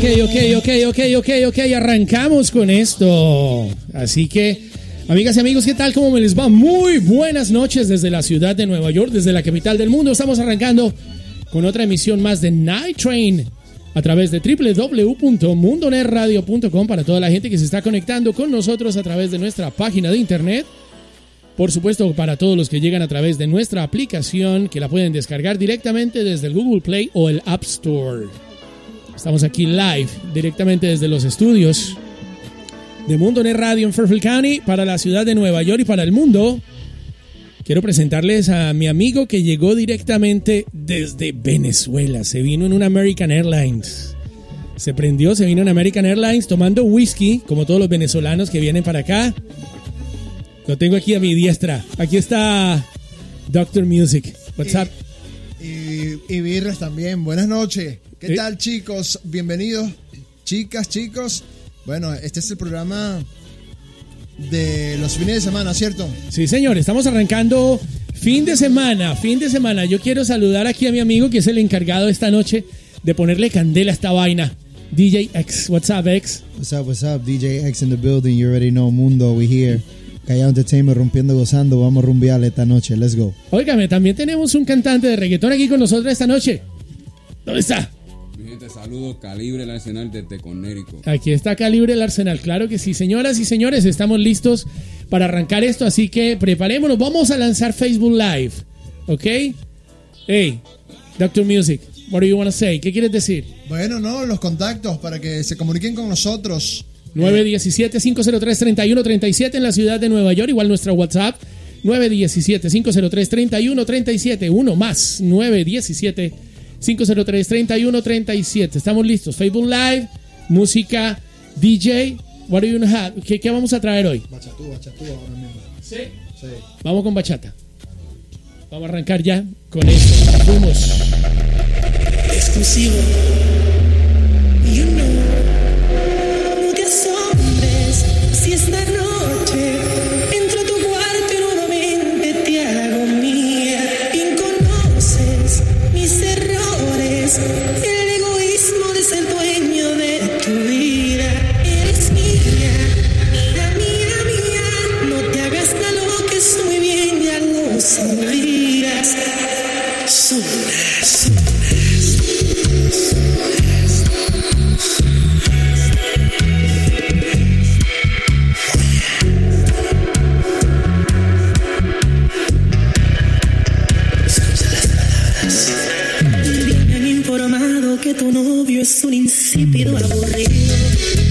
ok, ok, ok, ok, ok, ok, arrancamos con esto. Así que, amigas y amigos, ¿qué tal? ¿Cómo me les va? Muy buenas noches desde la ciudad de Nueva York, desde la capital del mundo. Estamos arrancando con otra emisión más de Night Train a través de www.mundonetradio.com para toda la gente que se está conectando con nosotros a través de nuestra página de internet. Por supuesto, para todos los que llegan a través de nuestra aplicación, que la pueden descargar directamente desde el Google Play o el App Store. Estamos aquí live, directamente desde los estudios de Mundo Net Radio en Fairfield County, para la ciudad de Nueva York y para el mundo. Quiero presentarles a mi amigo que llegó directamente desde Venezuela. Se vino en un American Airlines. Se prendió, se vino en American Airlines tomando whisky, como todos los venezolanos que vienen para acá. Lo tengo aquí a mi diestra. Aquí está Doctor Music. What's up? Y, y birras también. Buenas noches. ¿Qué tal, chicos? Bienvenidos, chicas, chicos. Bueno, este es el programa de los fines de semana, ¿cierto? Sí, señor. Estamos arrancando fin de semana, fin de semana. Yo quiero saludar aquí a mi amigo que es el encargado esta noche de ponerle candela a esta vaina. DJ X. What's up, X? What's up, what's up? DJ X in the building. You already know Mundo. We here. Callao Entertainment, rompiendo, gozando. Vamos a rumbear esta noche. Let's go. Óigame, también tenemos un cantante de reggaetón aquí con nosotros esta noche. ¿Dónde está? Gente, saludos, Calibre el Arsenal desde Conérico. Aquí está Calibre el Arsenal, claro que sí. Señoras y señores, estamos listos para arrancar esto, así que preparémonos. Vamos a lanzar Facebook Live, ¿ok? Hey, Doctor Music, what do you want to say? ¿Qué quieres decir? Bueno, no, los contactos para que se comuniquen con nosotros. 917-503-3137 en la ciudad de Nueva York, igual nuestra WhatsApp. 917-503-3137, uno más, 917 503-3137. Estamos listos. Facebook Live, música, DJ. What do you have? ¿Qué, ¿Qué, vamos a traer hoy? Bachatú, bachatú ahora mismo. ¿Sí? Sí. Vamos con bachata. Vamos a arrancar ya con esto. Fuimos. Exclusivo. Que tu novio es un insípido aburrido.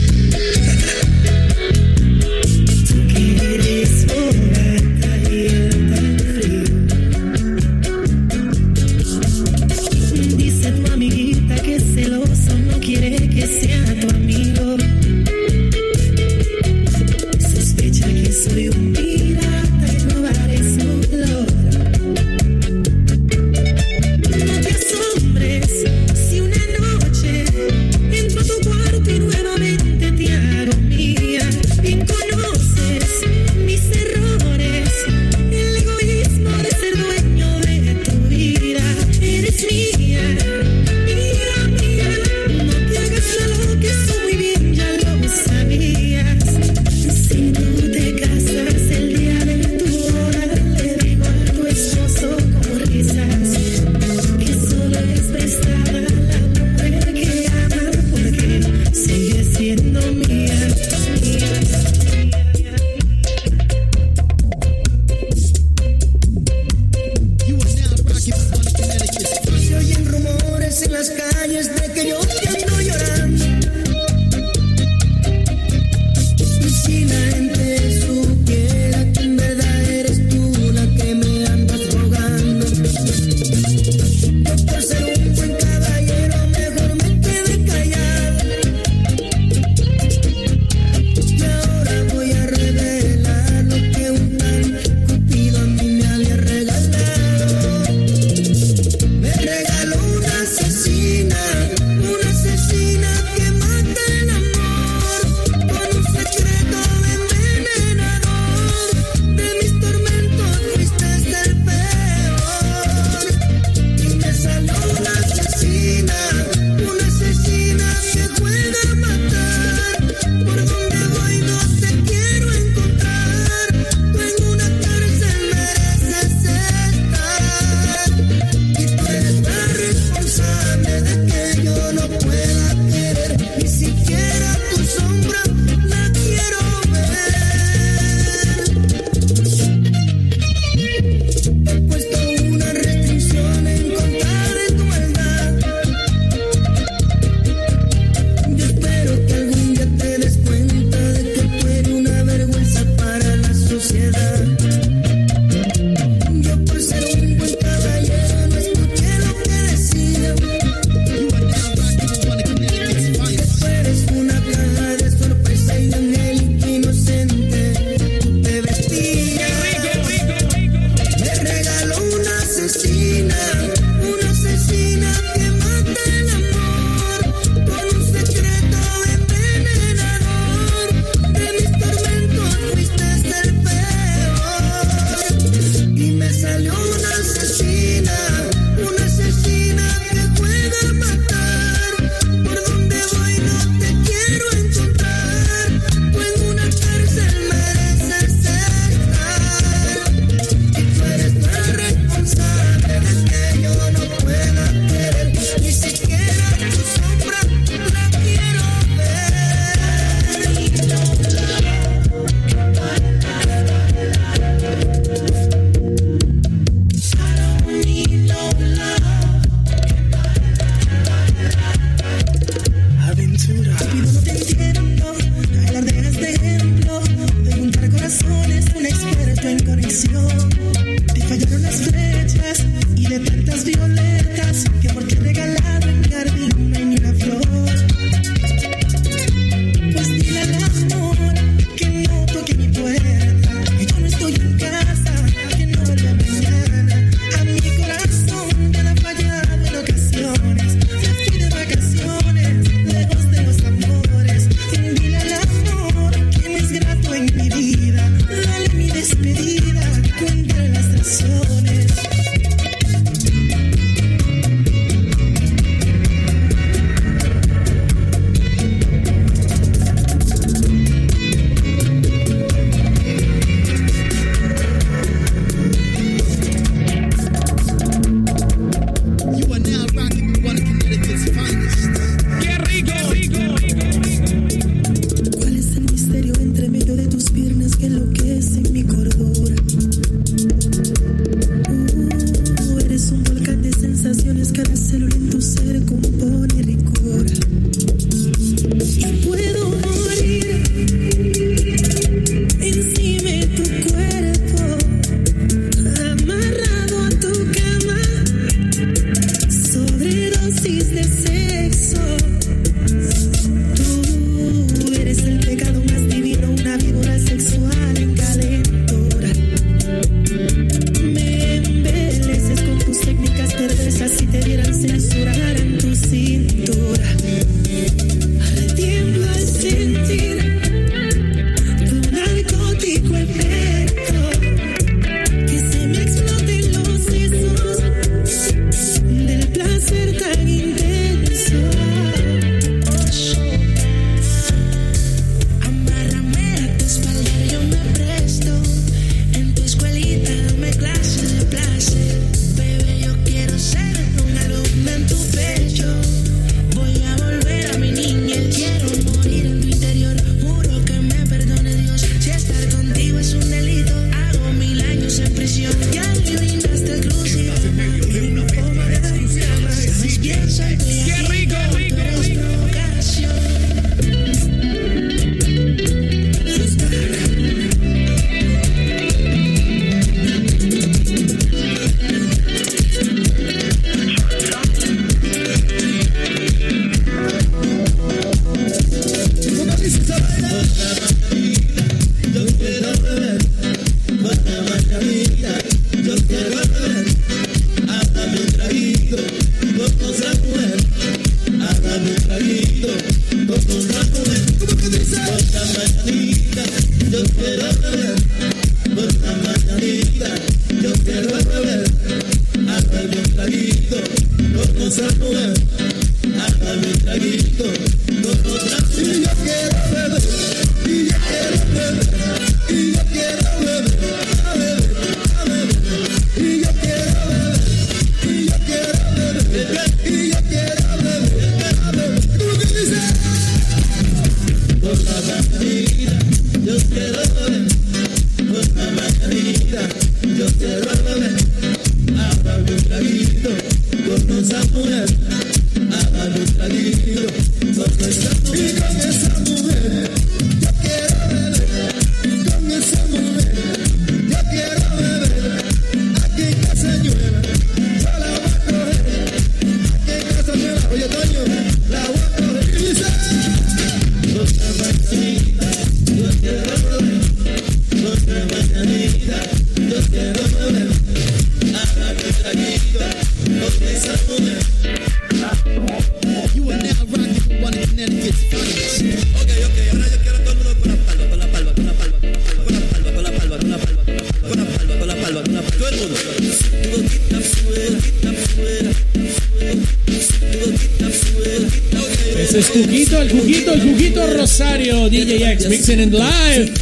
Mixing and Live.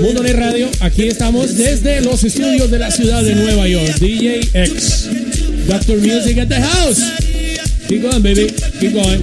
Mundo de Radio, aquí estamos desde los estudios de la ciudad de Nueva York. DJ X. Doctor Music at the house. Keep going, baby. Keep going.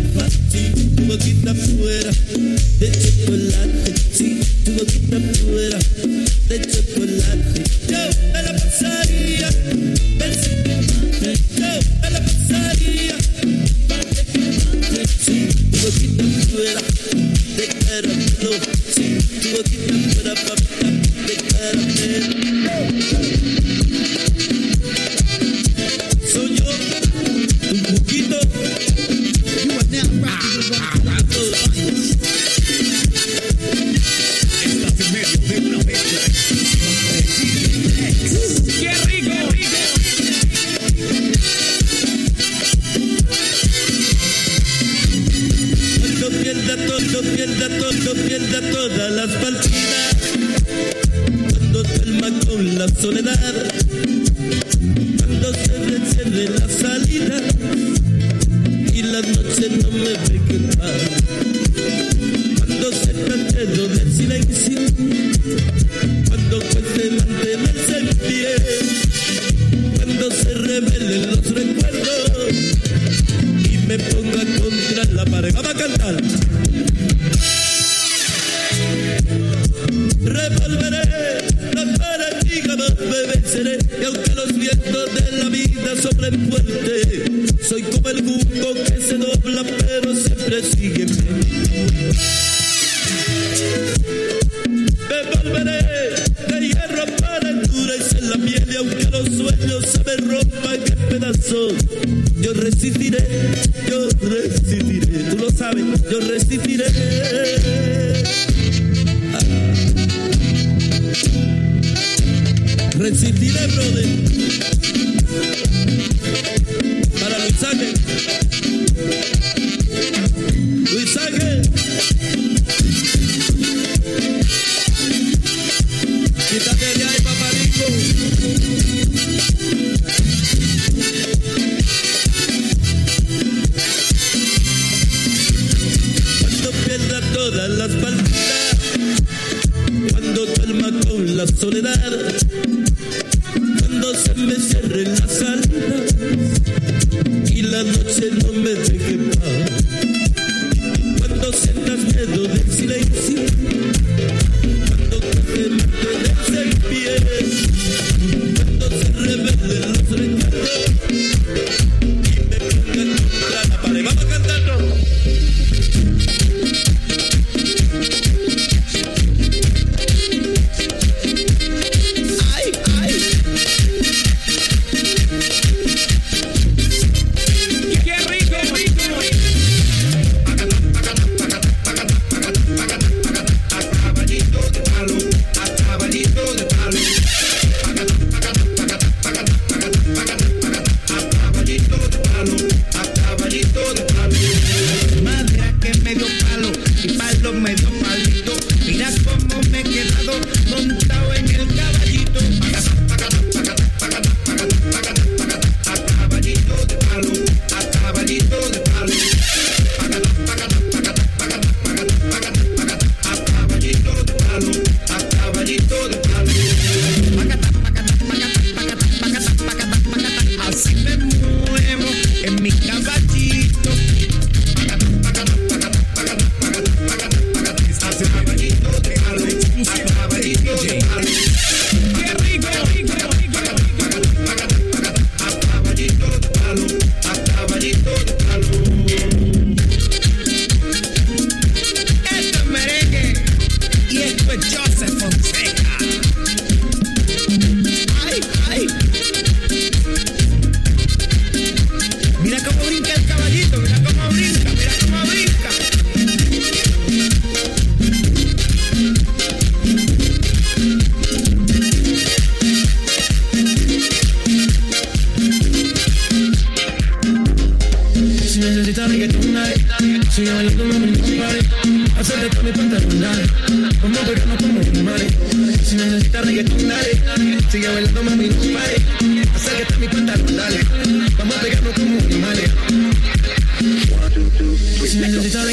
Si necesitas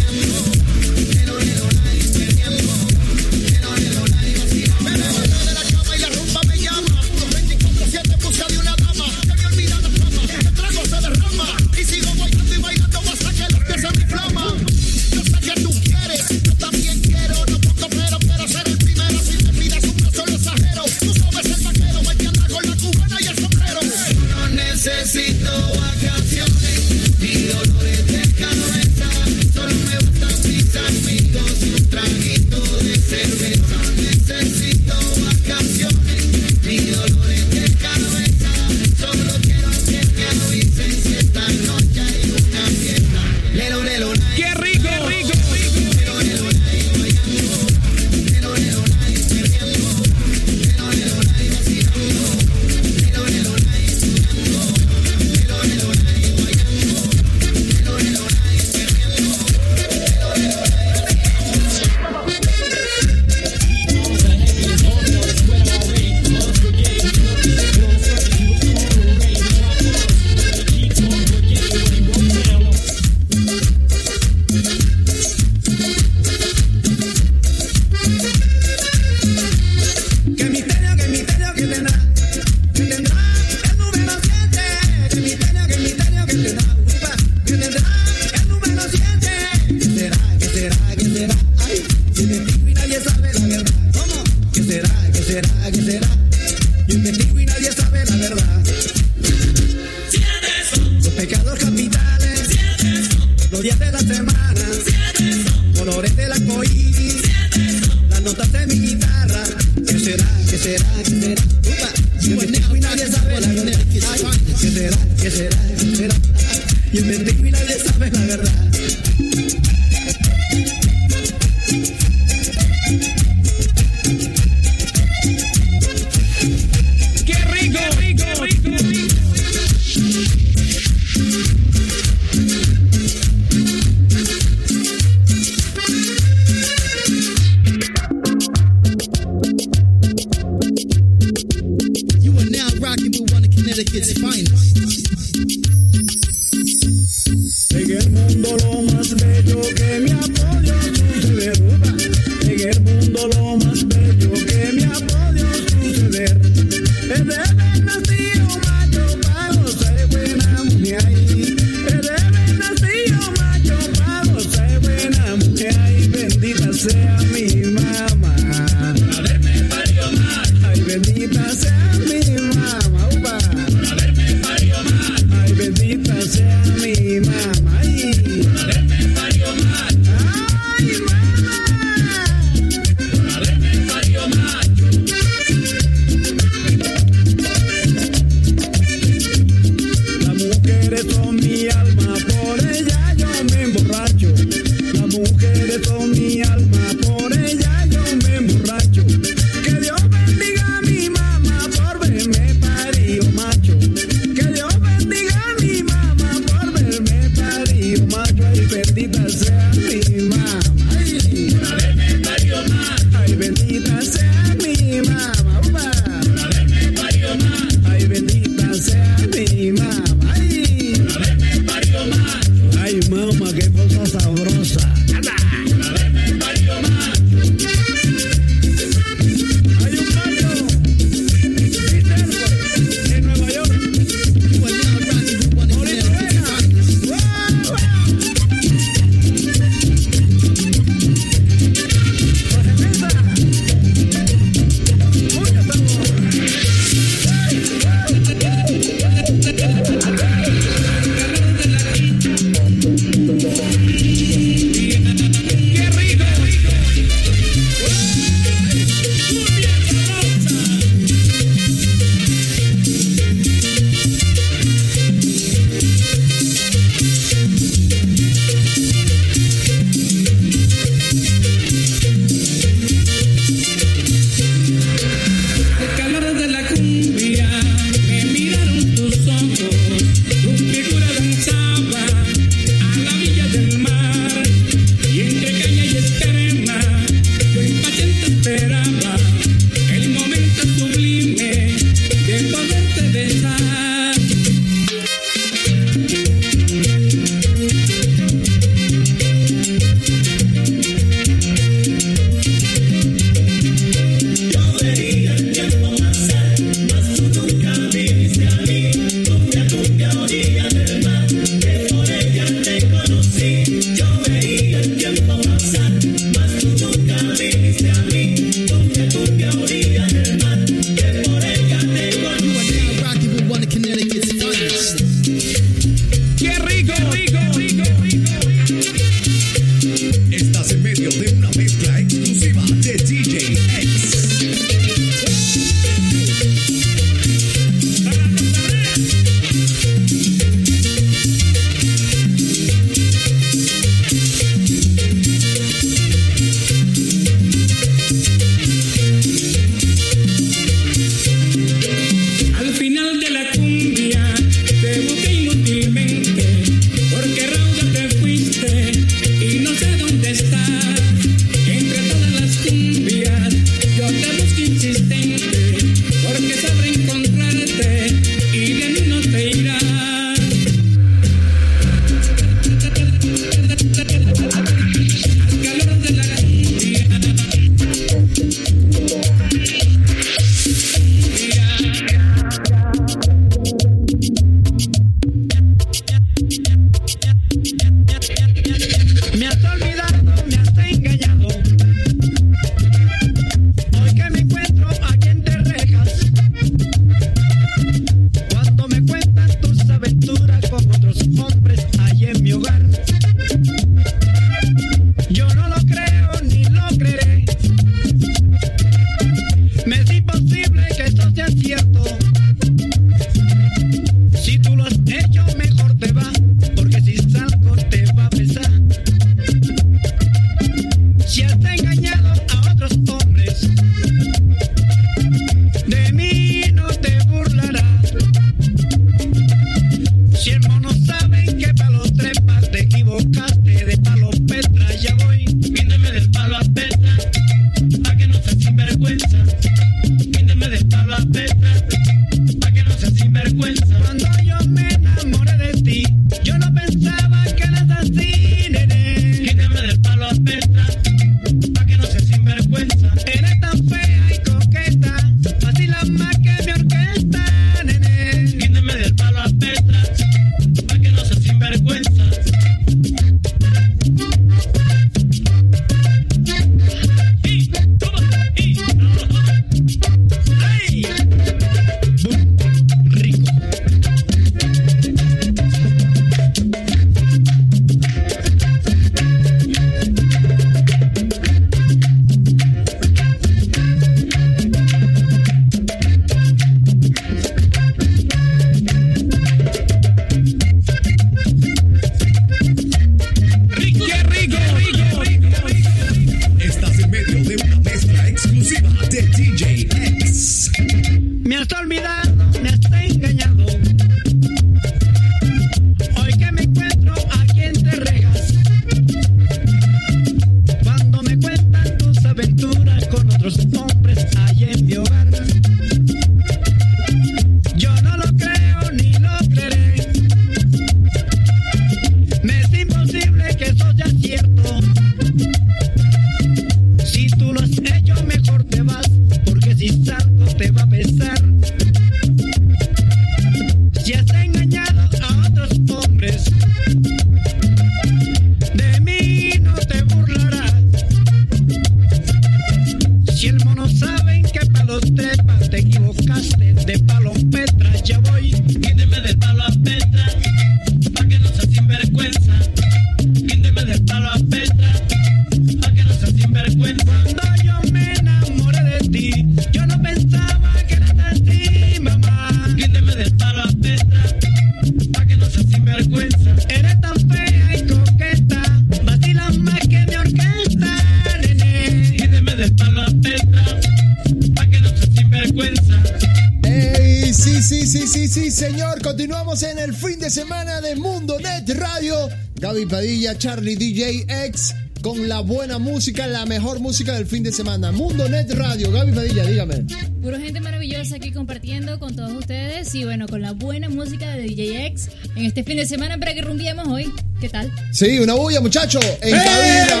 Charlie DJ X, con la buena música, la mejor música del fin de semana. Mundo Net Radio. Gaby Padilla, dígame. Puro gente maravillosa aquí compartiendo con todos ustedes y bueno, con la buena música de DJ X en este fin de semana para que rumbiemos hoy. ¿Qué tal? Sí, una bulla, muchacho. En ¡Eh! cabina.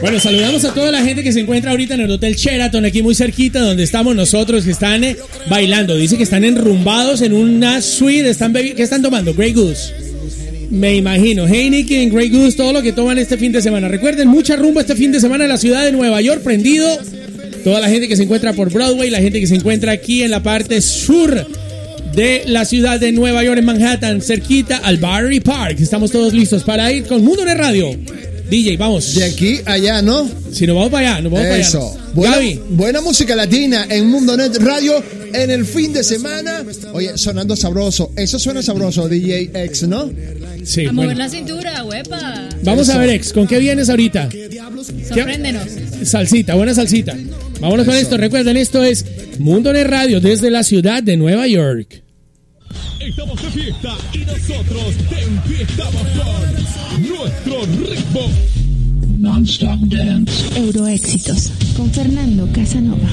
Bueno, saludamos a toda la gente que se encuentra ahorita en el Hotel Sheraton, aquí muy cerquita donde estamos nosotros, que están eh, bailando. Dice que están enrumbados en una suite. Están ¿Qué están tomando? Grey Goose. Me imagino. Heineken, Grey Goose, todo lo que toman este fin de semana. Recuerden, mucha rumba este fin de semana en la ciudad de Nueva York, prendido. Toda la gente que se encuentra por Broadway, la gente que se encuentra aquí en la parte sur de la ciudad de Nueva York, en Manhattan, cerquita al Battery Park. Estamos todos listos para ir con Mundo de Radio. DJ, vamos. De aquí allá, ¿no? Si nos vamos para allá, nos vamos Eso. para allá. Buena, Gaby, buena música latina en Mundo Net Radio en el fin de semana. Oye, sonando sabroso. Eso suena sabroso, DJ X, ¿no? Sí, A bueno. mover la cintura, huepa. Vamos a ver, ex, ¿con qué vienes ahorita? Sorpréndenos. Salsita, buena salsita. Vámonos con esto. Recuerden, esto es Mundo de Radio desde la ciudad de Nueva York. Estamos de fiesta y nosotros te empiezamos con nuestro ritmo. Non-stop dance. Euroéxitos con Fernando Casanova.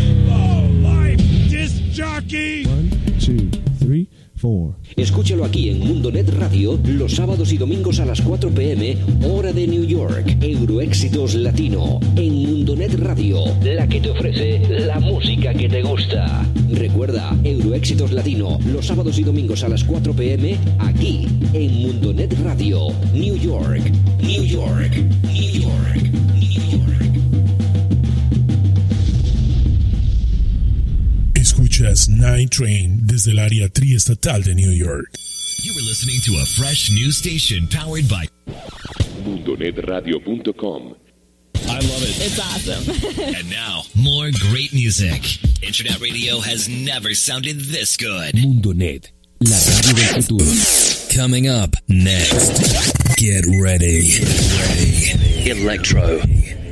One, two, three, four. Escúchalo aquí en Mundonet Radio los sábados y domingos a las 4 pm, hora de New York. Euroéxitos Latino en Mundonet Radio, la que te ofrece la música que te gusta. Recuerda, Euroéxitos Latino los sábados y domingos a las 4 pm, aquí en Mundonet Radio, New York, New York, New York, New York. Escuchas Night Train desde el área triestatal de New York. You were listening to a fresh new station powered by mundonetradio.com. I love it. It's awesome. And now, more great music. Internet radio has never sounded this good. Mundonet, la radio del futuro. Coming up next. Get ready. Get ready. Electro,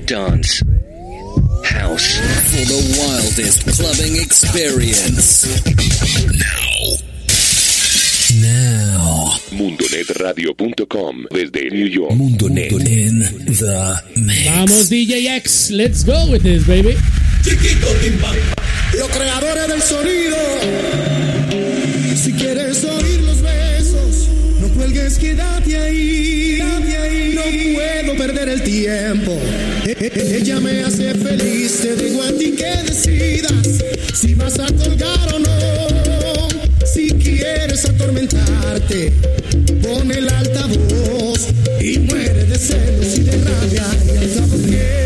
dance, house. For the wildest clubbing experience. Now. Now. mundonetradio.com desde New York. Mundonet. In the mix. Vamos, DJ X. Let's go with this, baby. Chiquito Timba, los creadores del sonido. Si quieres oír los besos, no cuelgues, quédate ahí. Quédate ahí. No puedo perder el tiempo. Ella me hace feliz, te digo a ti que decidas si vas a colgar o no. Si quieres atormentarte, pon el altavoz y muere de celos y de rabia.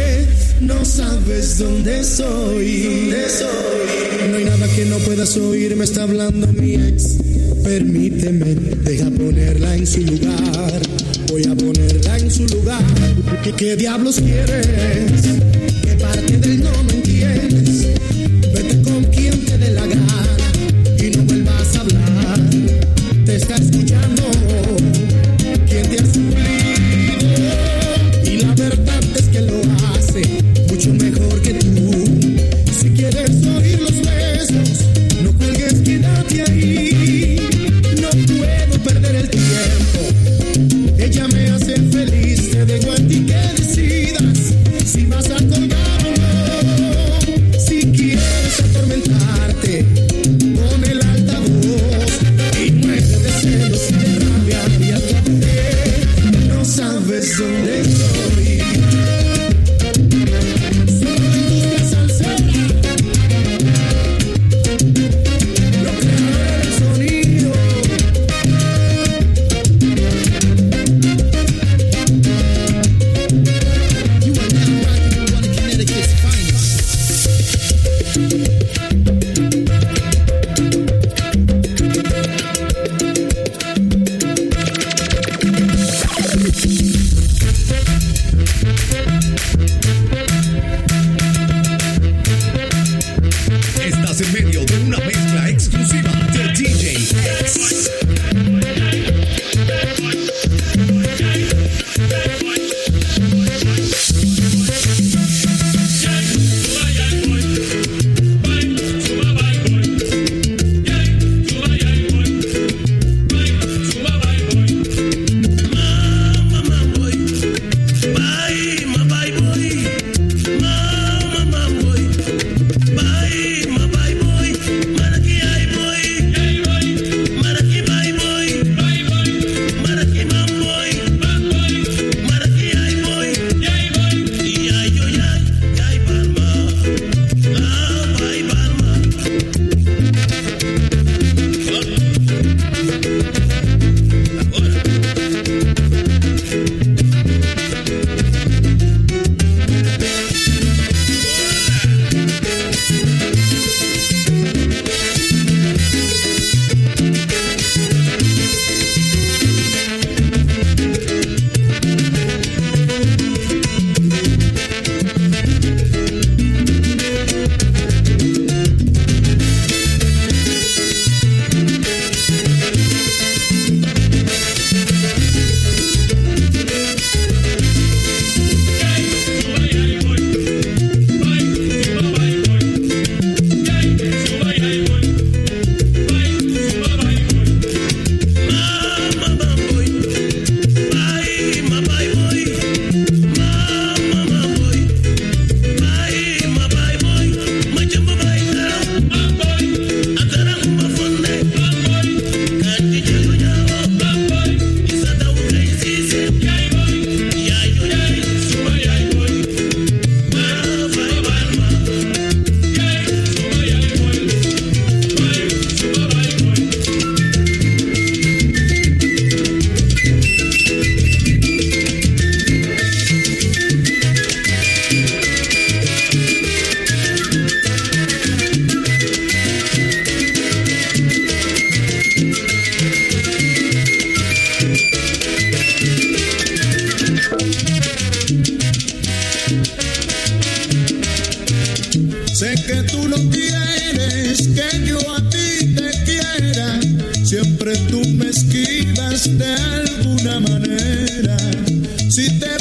No sabes dónde soy. ¿Dónde soy? No hay nada que no puedas oír, me está hablando mi ex. Permíteme, deja ponerla en su lugar. Voy a ponerla en su lugar. ¿Qué, qué diablos quieres? ¿Qué parte del no me entiendes? Vete con quien te dé la gana y no vuelvas a hablar. Te está escuchando de alguna manera. Si te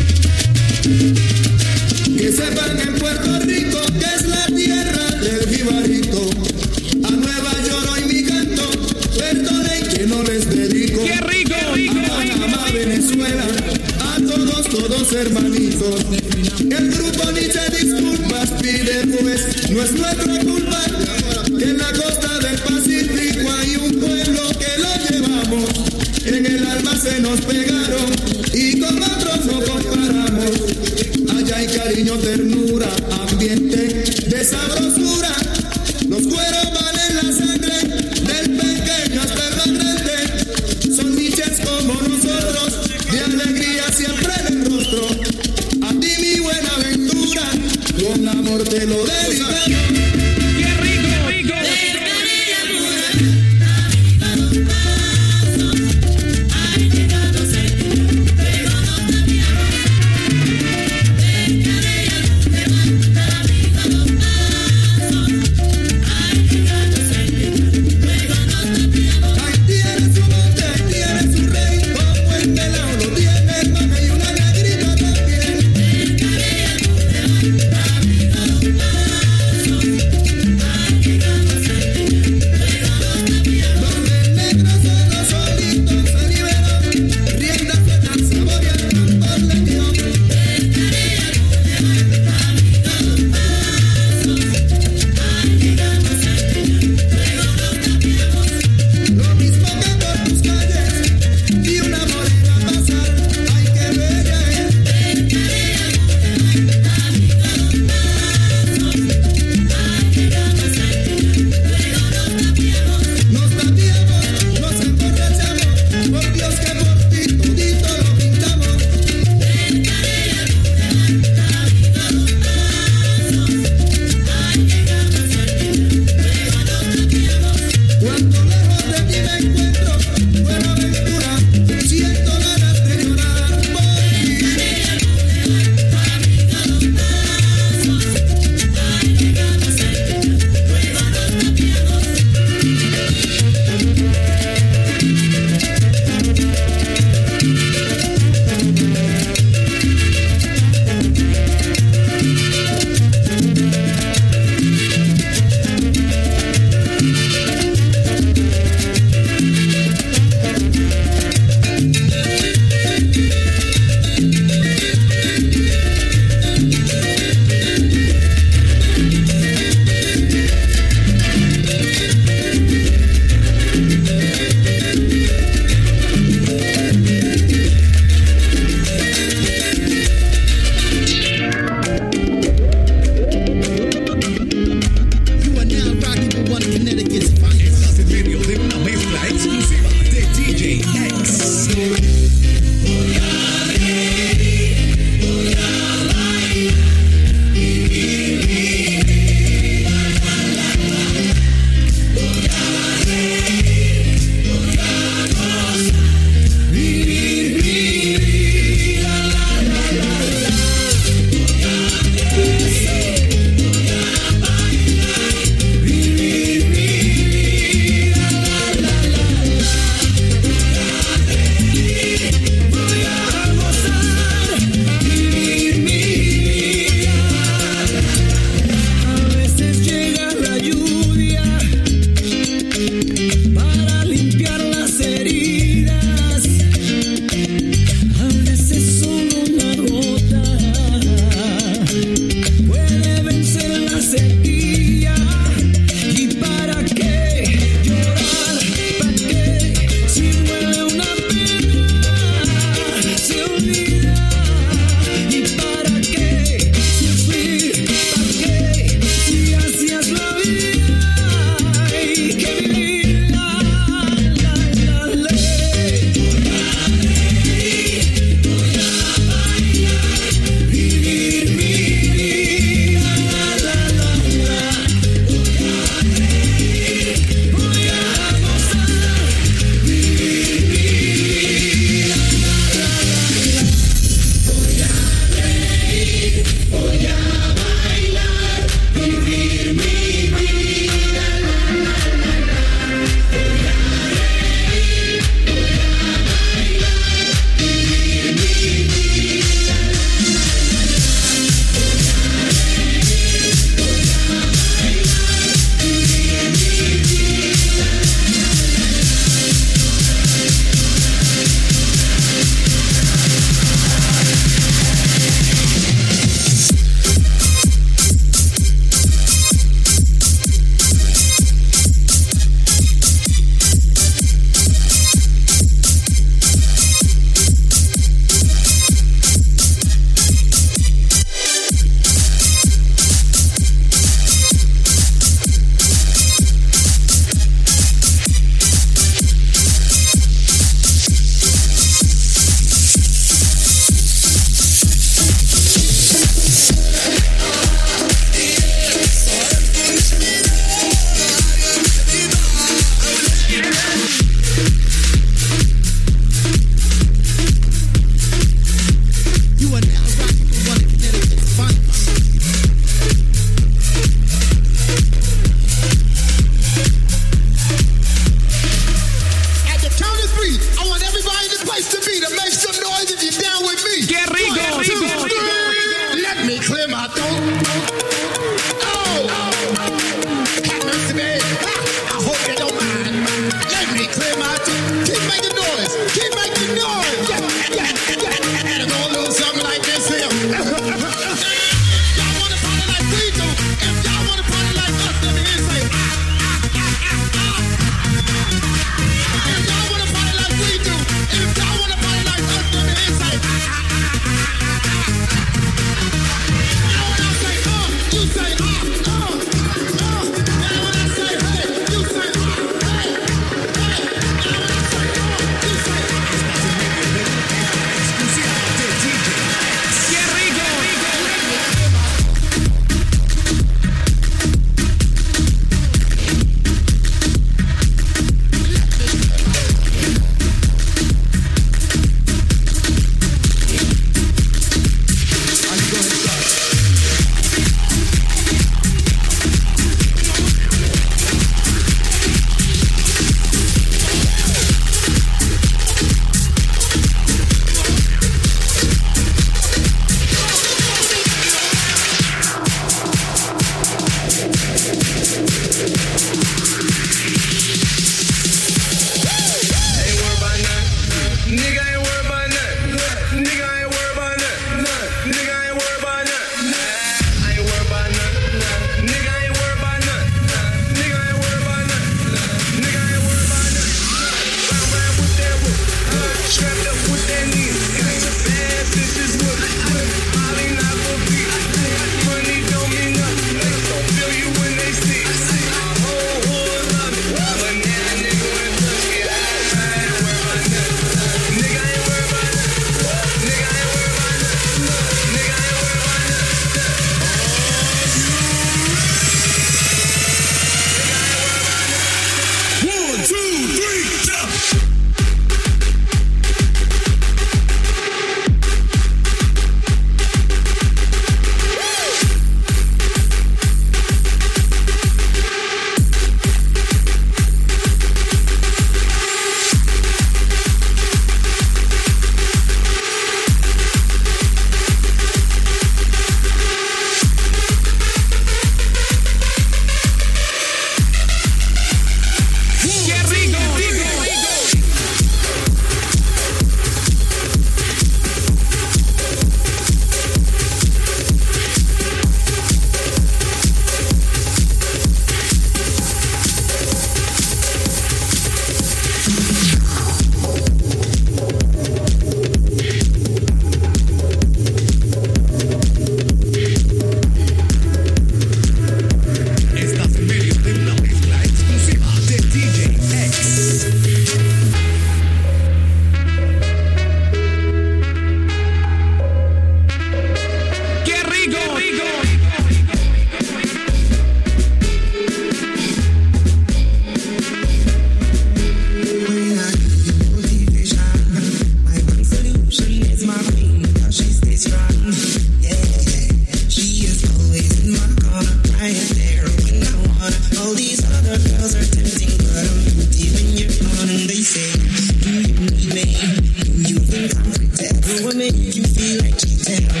The make you feel like she's.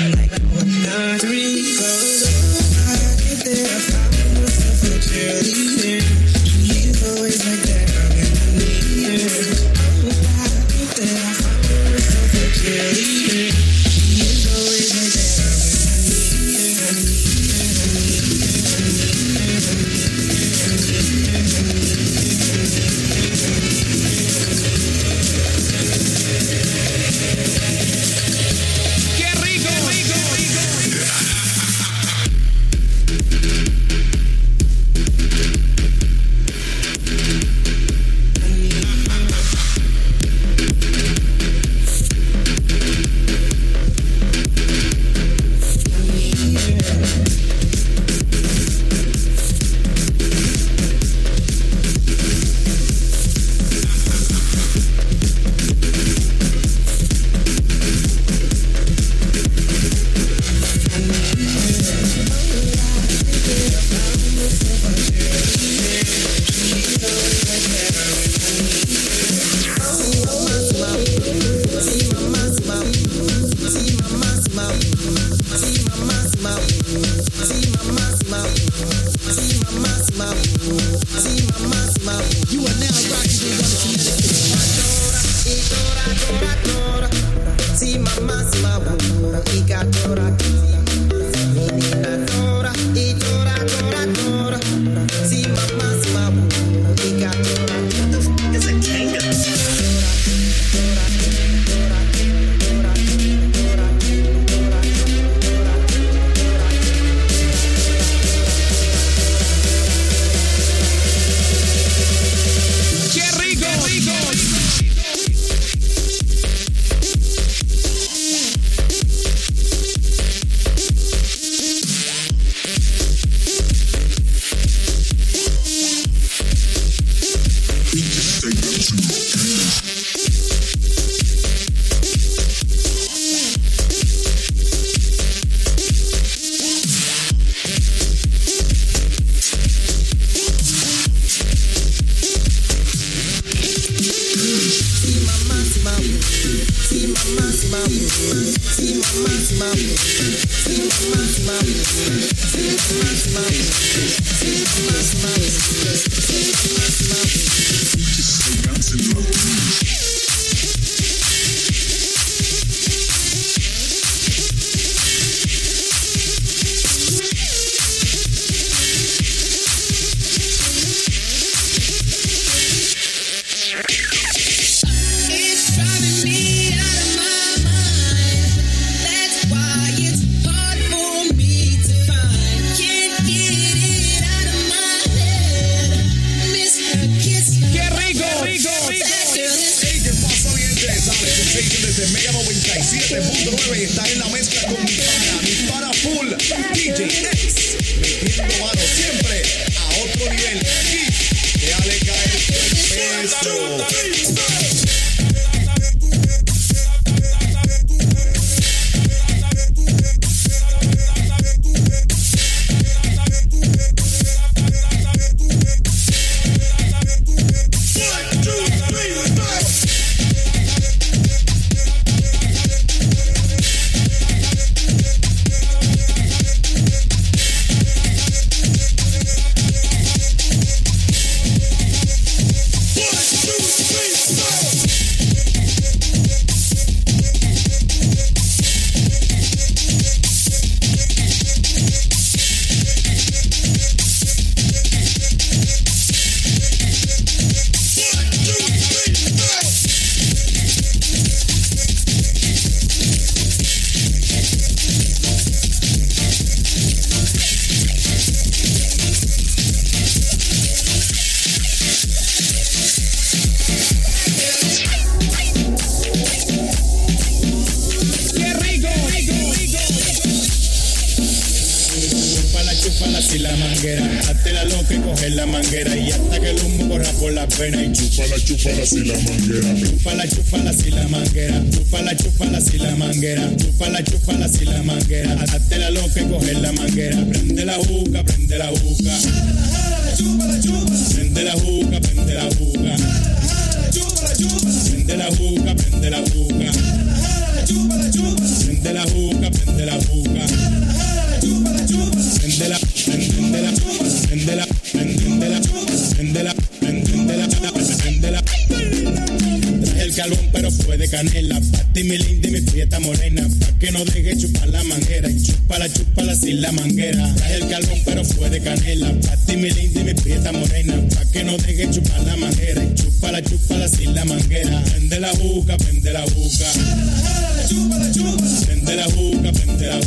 prende la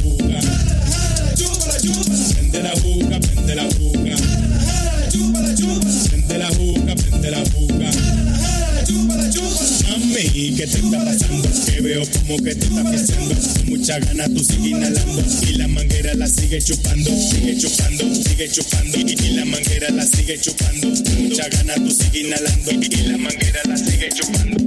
Prende la prende la Prende la prende la ¿qué te está pasando? Que veo como que te está pisando. Con mucha gana tú sigues inhalando. Y la manguera la sigue chupando, sigue chupando, sigue chupando. Y, la manguera la sigue chupando. Con mucha gana tú sigues inhalando. Y la manguera la sigue chupando.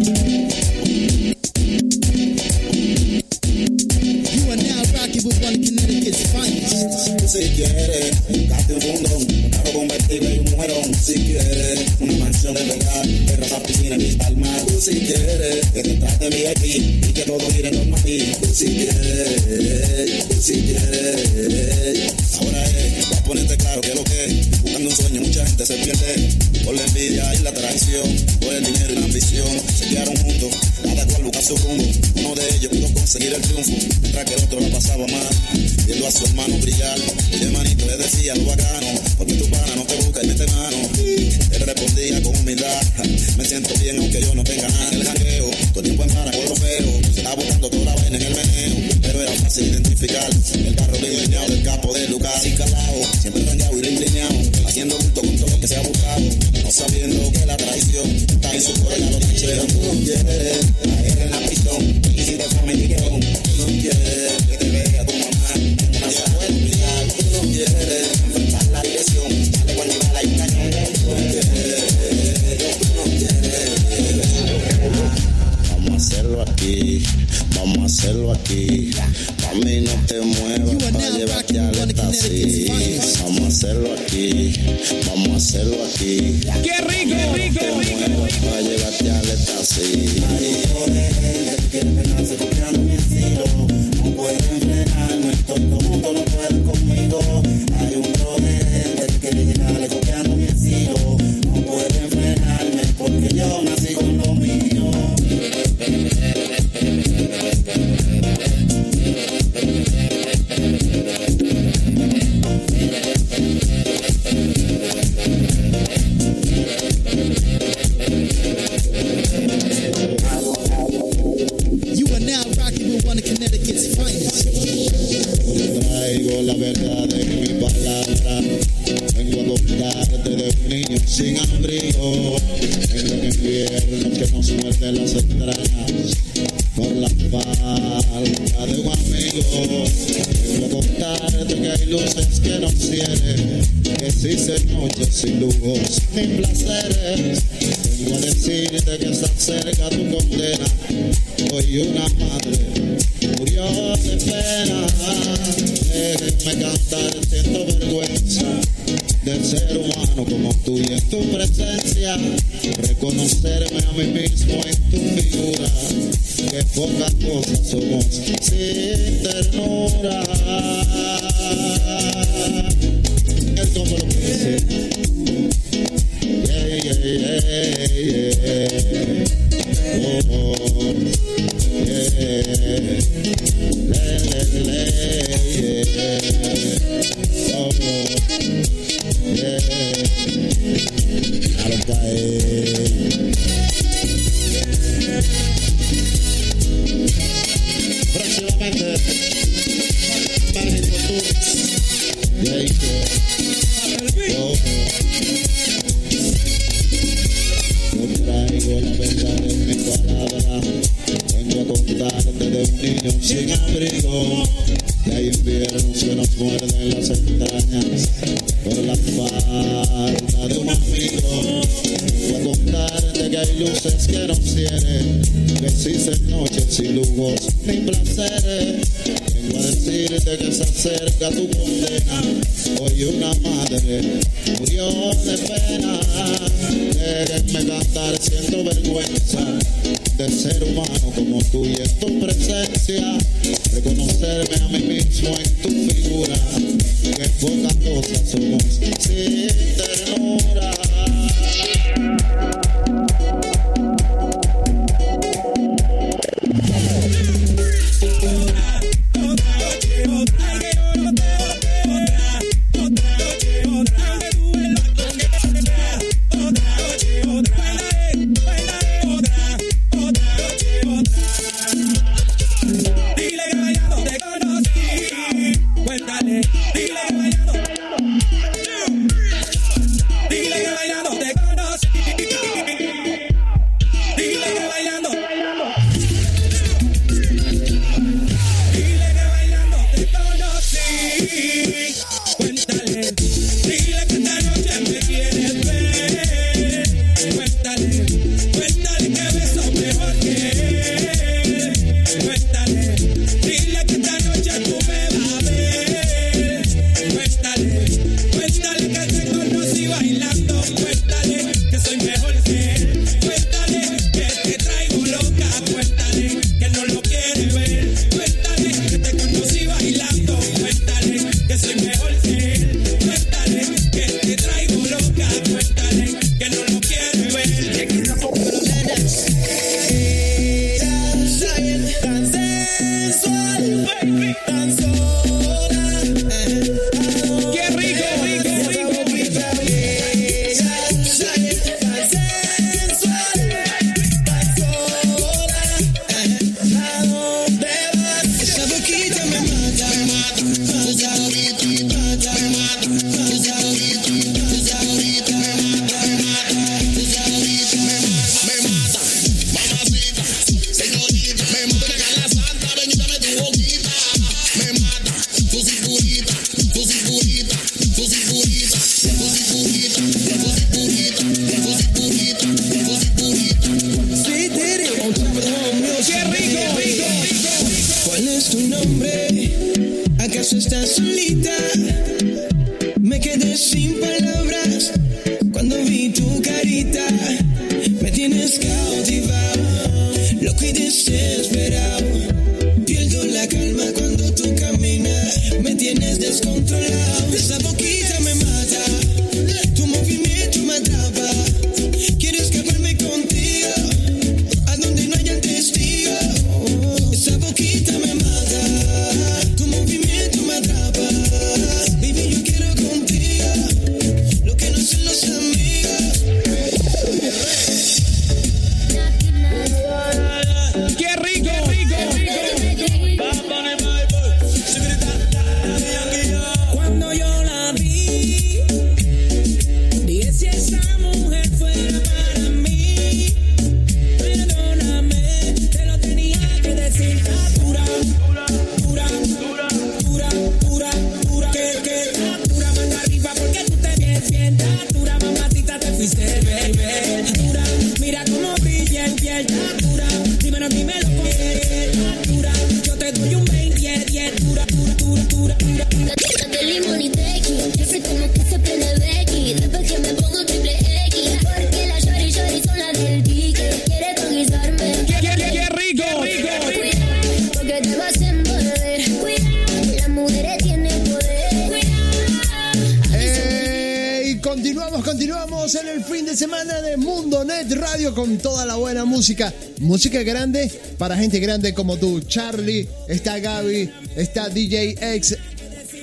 Música. Música grande para gente grande como tú. Charlie, está Gaby, está DJ X.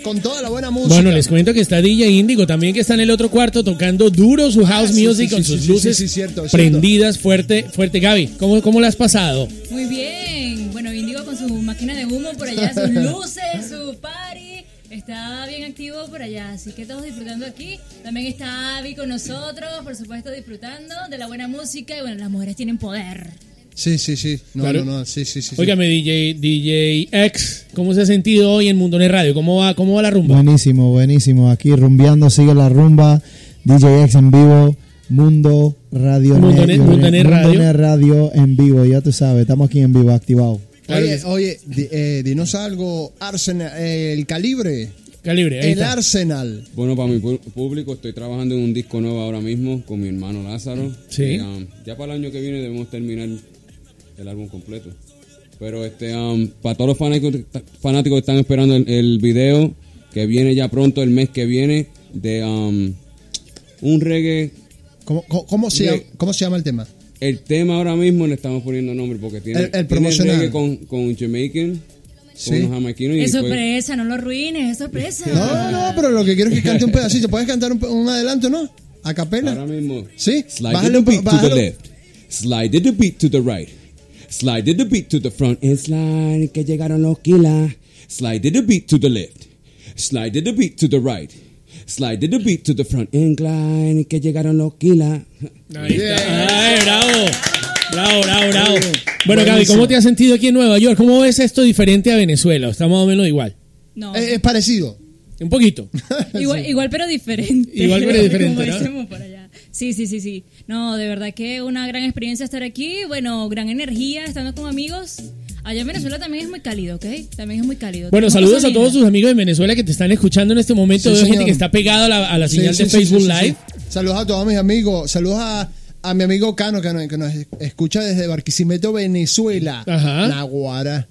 Con toda la buena música. Bueno, les cuento que está DJ Índigo también que está en el otro cuarto tocando duro su house Ah, music sí, con sí, sus luces cierto, prendidas fuerte, fuerte. Gaby, ¿cómo, cómo la has pasado? Así que todos disfrutando aquí. También está Abby con nosotros, por supuesto, disfrutando de la buena música. Y bueno, las mujeres tienen poder. Sí, sí, sí. No, Claro. no, no. Sí, sí, sí. sí. Óigame, DJ, DJ X, ¿cómo se ha sentido hoy en Mundonet Radio? ¿Cómo va, cómo va la rumba? Buenísimo, buenísimo. Aquí rumbeando, sigue la rumba. DJ X en vivo. Mundo Radio Mundo Net- Net- Mundo Net Radio. Net Radio en vivo, ya tú sabes, estamos aquí en vivo, activado. Oye, oye, di- eh, dinos algo. Arsenal, eh, el calibre. Calibre, ahí El está. Arsenal. Bueno, para mi pu- público, estoy trabajando en un disco nuevo ahora mismo con mi hermano Lázaro. Sí. Y, um, ya para el año que viene debemos terminar el álbum completo. Pero este, um, para todos los fanáticos, fanáticos que están esperando el, el video, que viene ya pronto, el mes que viene, de um, un reggae. ¿Cómo, cómo, se, llama, cómo se llama el tema? El tema ahora mismo le estamos poniendo nombre porque tiene, El- el tiene reggae con, con Jamaican, Sí. con jamaiquinos. y Es sorpresa, no lo arruines, es sorpresa. No, no, pero lo que quiero es que cante un pedacito. ¿Puedes cantar un, un adelanto, no? A capela. Ahora mismo. Sí. Slide Bájale the un beat to the bájalo. left. Slide the beat to the right. Slide the beat to the front and slide que llegaron los kilas. Slide the beat to the left. Slide the beat to the right. Slide the beat to the front and glide que llegaron los kilas. Ahí está. Ay, bravo. Bravo, bravo, bravo. Bueno, Gaby. ¿cómo te has sentido aquí en Nueva York? ¿Cómo ves esto diferente a Venezuela? Está más o menos igual. No. Eh, es parecido. Un poquito. Igual, igual pero diferente. Igual, pero diferente, Como ¿no? decimos por allá. Sí, sí, sí, sí. No, de verdad que una gran experiencia estar aquí. Bueno, gran energía estando con amigos. Allá en Venezuela también es muy cálido, ¿ok? También es muy cálido. Bueno, saludos a todos tus amigos de Venezuela que te están escuchando en este momento. Sí, Veo gente que está pegada a la, a la Sí, señal sí, de sí, Facebook sí, sí, Live. sí. Saludos a todos mis amigos. Saludos a, a mi amigo Cano que nos, que nos escucha desde Barquisimeto, Venezuela. Ajá. Naguara.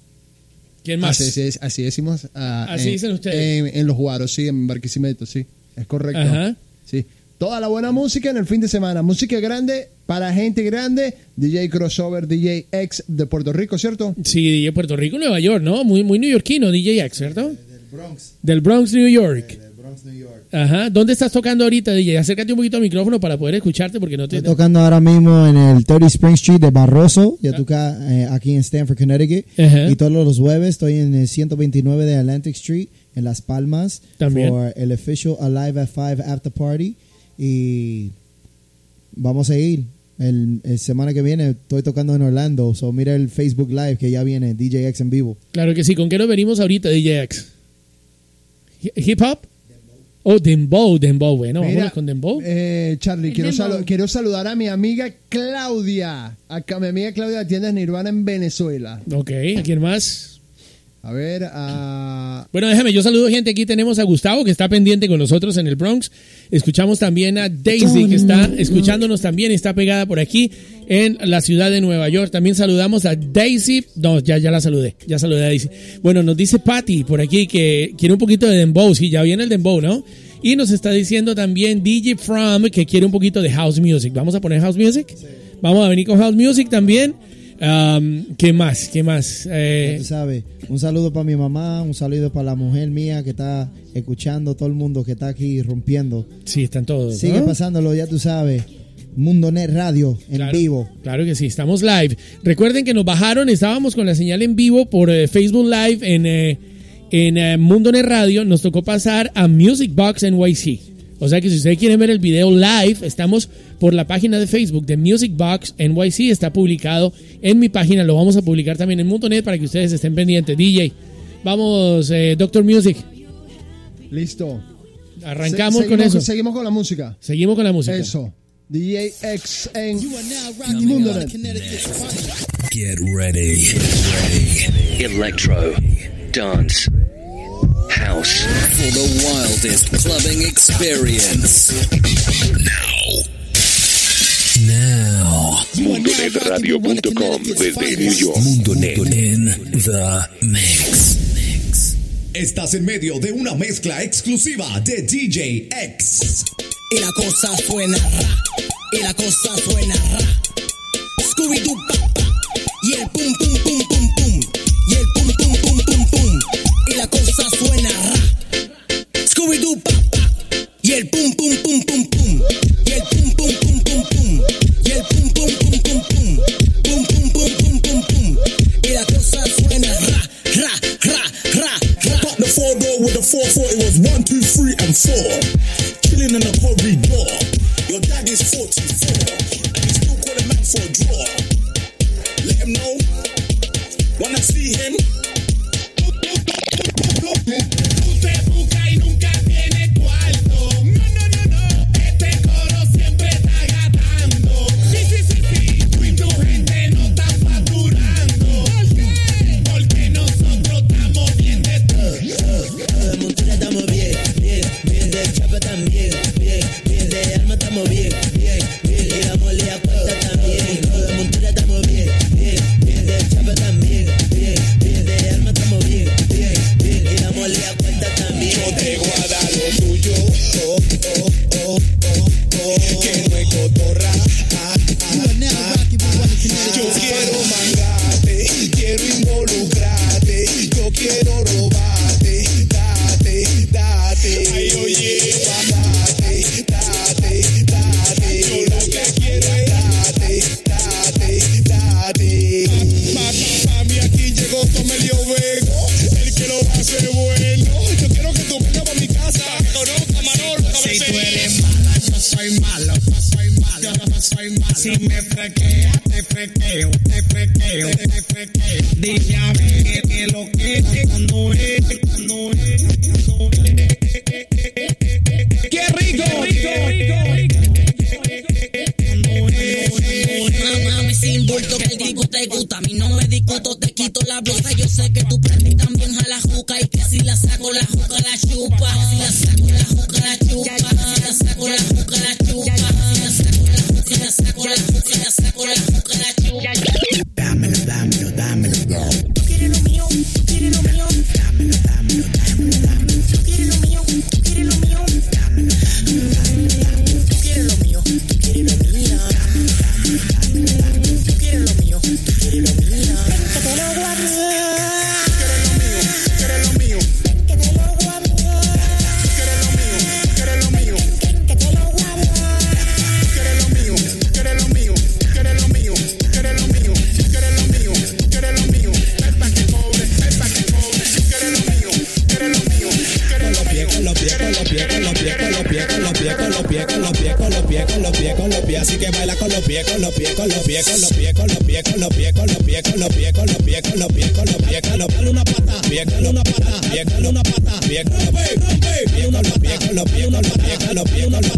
¿Quién más? Así, así- así decimos. ah, Así en- dicen ustedes. En, en los Guaros, sí, en Barquisimeto, sí. Es correcto. Ajá. Sí. Toda la buena música en el fin de semana. Música grande para gente grande. DJ Crossover, DJ X de Puerto Rico, ¿cierto? Sí, DJ Puerto Rico, Nueva York, ¿no? Muy, muy neoyorquino, DJ X, ¿cierto? Del Bronx. Del Bronx, New York. Del Bronx, New York. Ajá. ¿Dónde estás tocando ahorita, DJ? Acércate un poquito al micrófono para poder escucharte porque no te... Estoy tocando ahora mismo en el 30 Spring Street de Barroso, ya tú acá, eh, aquí en Stanford, Connecticut. Ajá. Y todos los jueves estoy en el 129 de Atlantic Street, en Las Palmas, También. por el official Alive at 5 After Party. Y vamos a seguir. El, el semana que viene estoy tocando en Orlando, so mira el Facebook Live que ya viene, DJ X en vivo. Claro que sí. ¿Con qué nos venimos ahorita, DJ X? Hi- ¿Hip hop? Oh, Dembow, Dembow. Bueno, Mira, vámonos con Dembow. Eh, Charlie, quiero, dembow. salu- quiero saludar a mi amiga Claudia. A mi amiga Claudia de tiendas Nirvana en Venezuela. Ok, ¿a quién más? A ver, a. Bueno, déjame, yo saludo gente. Aquí tenemos a Gustavo, que está pendiente con nosotros en el Bronx. Escuchamos también a Daisy, que está escuchándonos también, está pegada por aquí en la ciudad de Nueva York. También saludamos a Daisy. No, ya, ya la saludé, ya saludé a Daisy. Bueno, nos dice Patty por aquí que quiere un poquito de Dembow. Sí, ya viene el Dembow, ¿no? Y nos está diciendo también DJ From que quiere un poquito de House Music. ¿Vamos a poner House Music? Vamos a venir con House Music también. Um, ¿Qué más? ¿Qué más? Eh, Ya tú sabes, un saludo para mi mamá, un saludo para la mujer mía que está escuchando, todo el mundo que está aquí rompiendo. sí, están todos. Sigue ¿no? pasándolo, ya tú sabes. Mundo Net Radio en Claro, vivo. Claro que sí, estamos live. Recuerden que nos bajaron, estábamos con la señal en vivo por eh, Facebook Live en, eh, en eh, Mundo Net Radio. Nos tocó pasar a Music Box NYC. O sea que si ustedes quieren ver el video live, estamos por la página de Facebook de Music Box NYC. Está publicado en mi página. Lo vamos a publicar también en Mundo Net para que ustedes estén pendientes. DJ, vamos, eh, Doctor Music. Listo. Arrancamos Se- con eso. Seguimos con la música. Seguimos con la música. Eso. DJ X en You are now rocking Mundo with Net. Connecticut's finest. Get ready. Get ready. Electro, dance, house. For the wildest clubbing experience. Now. Now. MundoNetRadio.com desde New York. Mundonet in the mix. Estás en medio de una mezcla exclusiva de DJ X. y la cosa suena ra, y la cosa suena ra. Scooby Doo pa pa, y el pum pum pum pum pum, y el pum pum pum pum pum, y la cosa suena ra. Scooby Doo pa pa, y el pum pum pum pum pum Let him know. Wanna see him? También, bien, bien de alma estamos bien,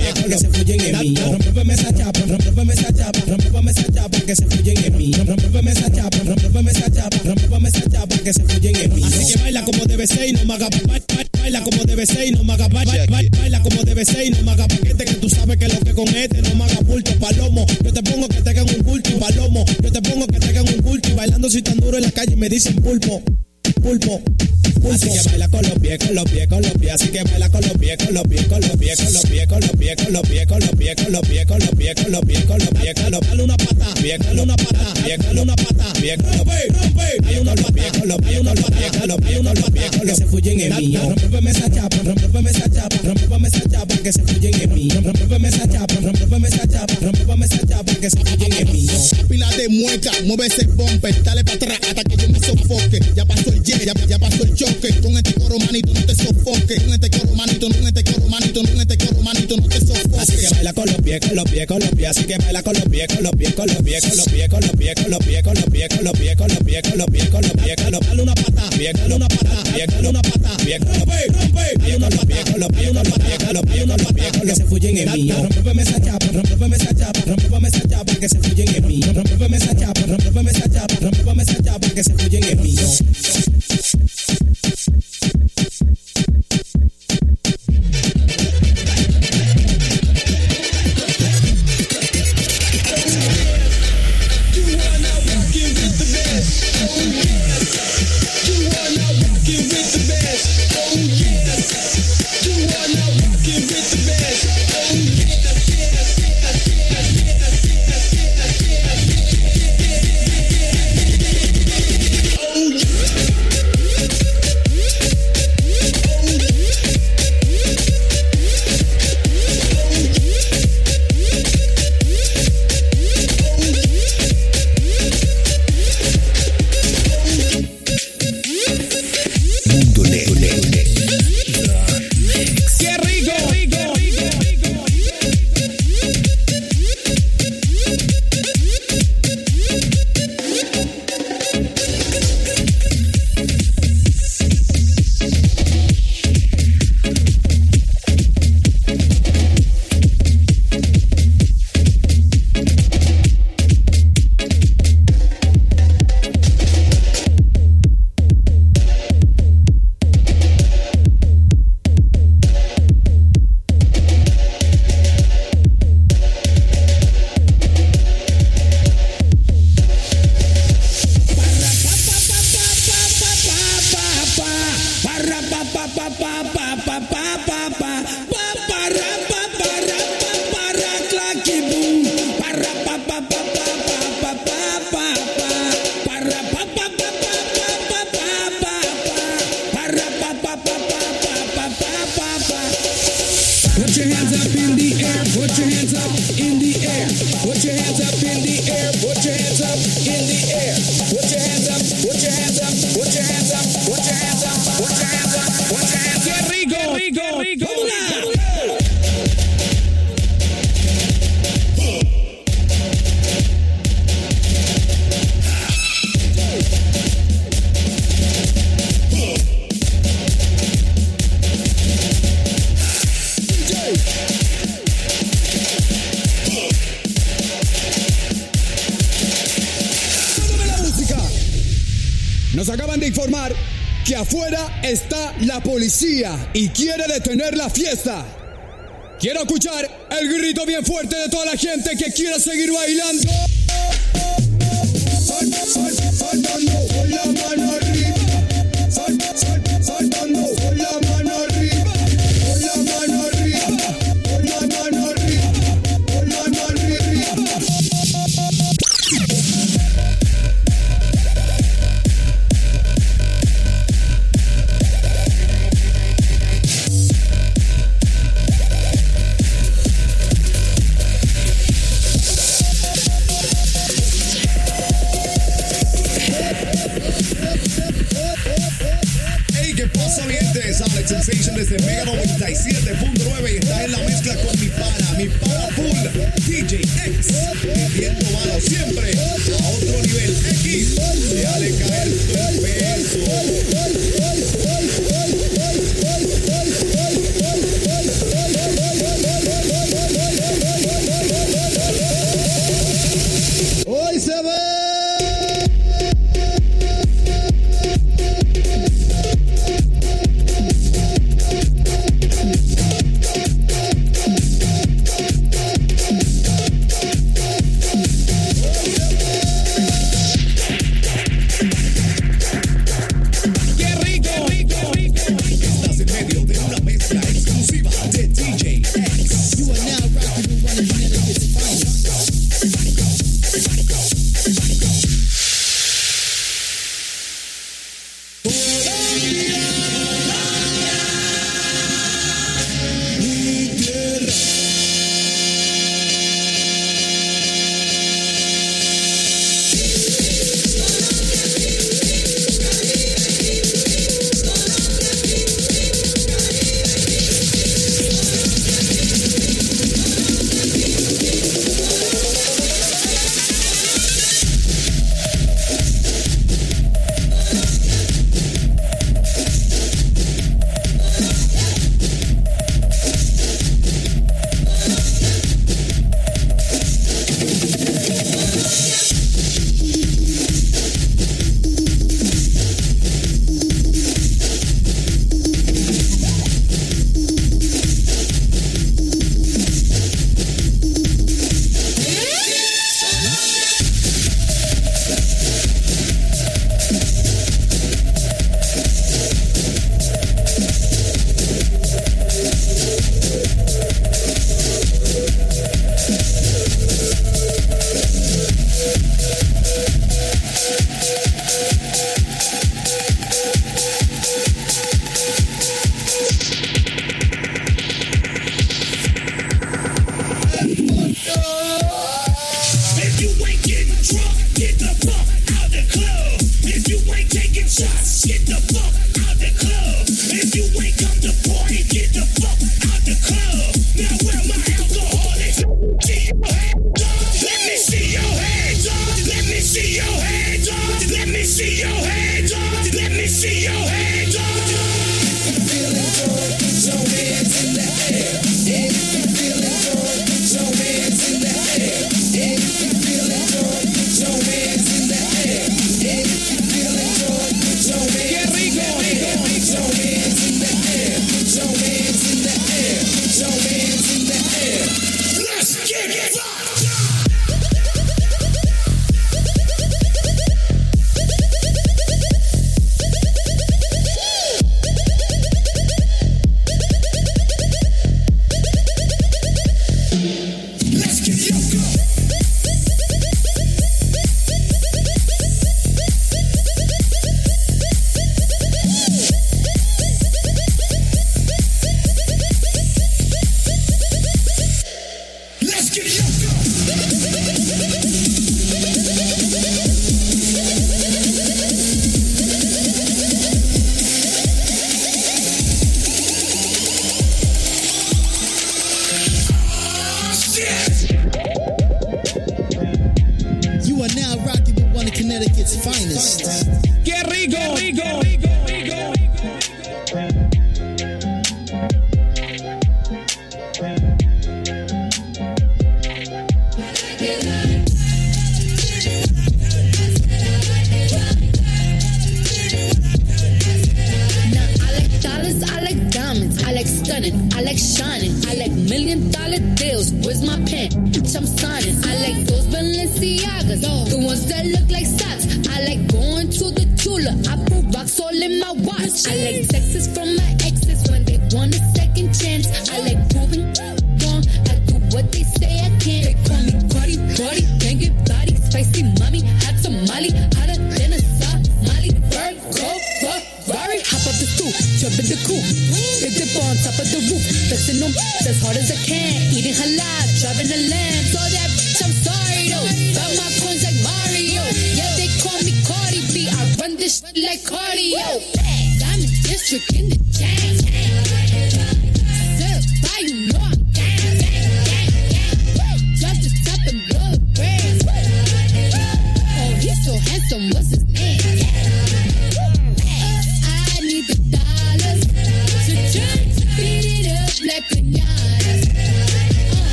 que se fluyen en mí, rompeme esa chapa, rompeme esa chapa, rompeme esa chapa, que se fluyen en mí, rompeme esa chapa, rompeme esa chapa, rompeme esa chapa, que se fluyen en mí, así que baila como debe ser y no me haga baila como debe ser y no me haga baila, como debe ser y no me haga paquete que tú sabes que lo que con este no me haga bulto palomo yo te pongo que te hagan un bulto y palomo yo te pongo que te hagan un bulto y bailando soy tan duro en la calle y me dicen pulpo pulpo pulpo así que baila con los pies con los pies con los pies así que baila con los pies con los pies con los pies con los pies con los pies con los pies con los pies con los pies con los pies con los pies con los pies con los dale una pata pie con una pata pie con una pata pie rompe rompe hay unos pies con los pies con los pies con los pies con los pies que se fluyen en mí rompeme esa chapa rompeme esa chapa rompeme esa chapa que se fluyen en mí rompeme esa chapa rompeme esa chapa rompeme esa chapa que se fluyen en mí Pila de mueca, mueve ese bumper, dale para atrás hasta que yo me sofoque. Ya pasó el jet, ya, ya pasó el choque. Con este coro manito no te sofoque. Con este coro manito, con este coro manito, con este coro manito no te sofoque. Así que baila con los pies, con los pies, con los pies, así que baila con los pies, con los pies, con los pies, con los pies, con los pies, con los pies, con los pies, con los pies, con los pies, con los pies, con los pies, con los dale una pata, pie, dale una pata, pie, dale una pata, pie, rompe, rompe, hay unos pies, con los pies, con los pies, con los pies, con los pies, se fluyen en mí, rompeme esa chapa, rompeme esa chapa, rompeme esa chapa, que se en mí, rompeme esa chapa, rompeme esa chapa, rompeme esa chapa, que se en mí. Thank you.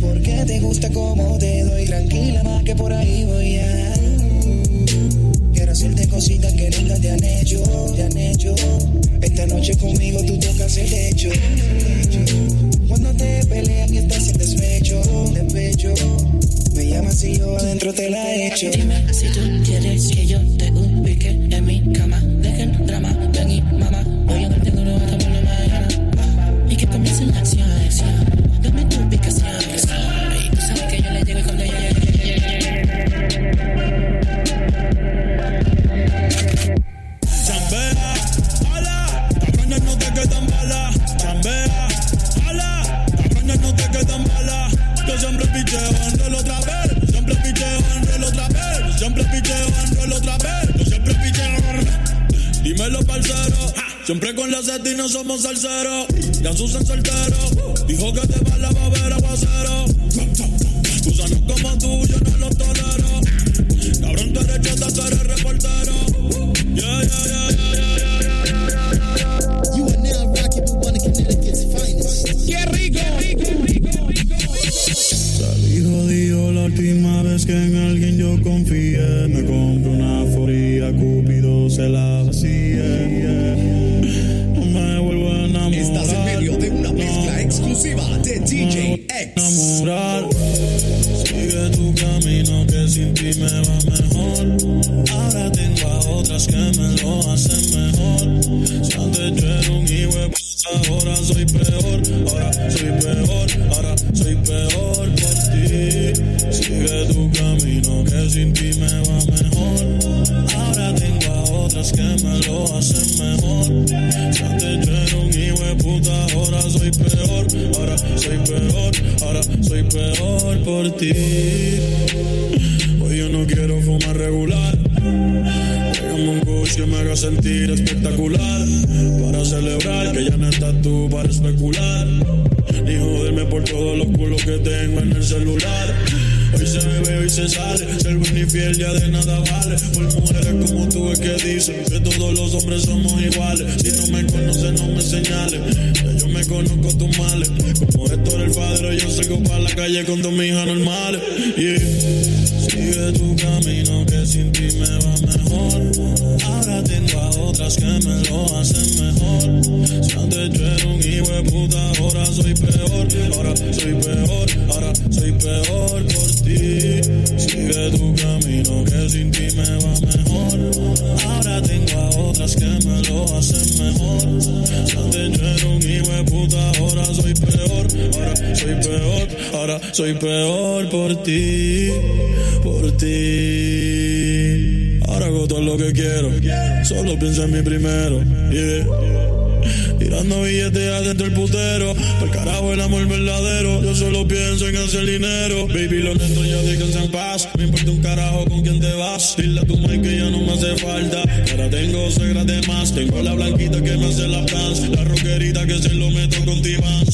Porque te gusta como te doy, tranquila más que por ahí voy a. Quiero hacerte cositas que nunca te han hecho, te han hecho. Esta noche conmigo tú tocas el techo. Cuando te pelean y estás en despecho, despecho. Me llamas y yo adentro te la echo. Dime si tú quieres que yo te ubique en mi cama. Dejen drama, ven y Siempre con la sed no somos salseros. Ya Susan soltero. Dijo que te va la babera. por ti, por ti. Ahora hago todo lo que quiero, solo pienso en mí primero. Tirando billetes adentro el putero. Por carajo el amor verdadero. Yo solo pienso en hacer dinero. Baby, lo lento ya descansa en paz. Me importa un carajo con quién te vas. Dile a tu madre que ya no me hace falta. Ahora tengo suegra de más. Tengo la blanquita que me hace la plans. La roquerita que se lo meto con timán.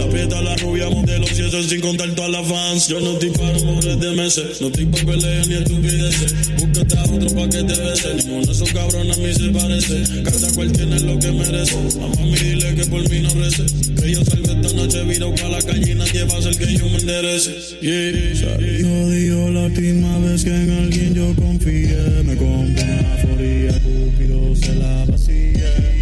La prieta, la rubia, modelo, si eso sin contar todas las fans. Yo no estoy para de meses, no estoy para peleas ni estupideces. Búscate a otro pa' que te bese. Ninguno de esos cabrones a mí se parece. Cada cual tiene lo que merece. Mamá, mi dile que por mí no rece. Que yo salga esta noche virado pa' la calle y nadie va a hacer que yo me enderece. Yeah. Digo la última vez que en alguien yo confié. Me compré una foría, Cupido se la vacía.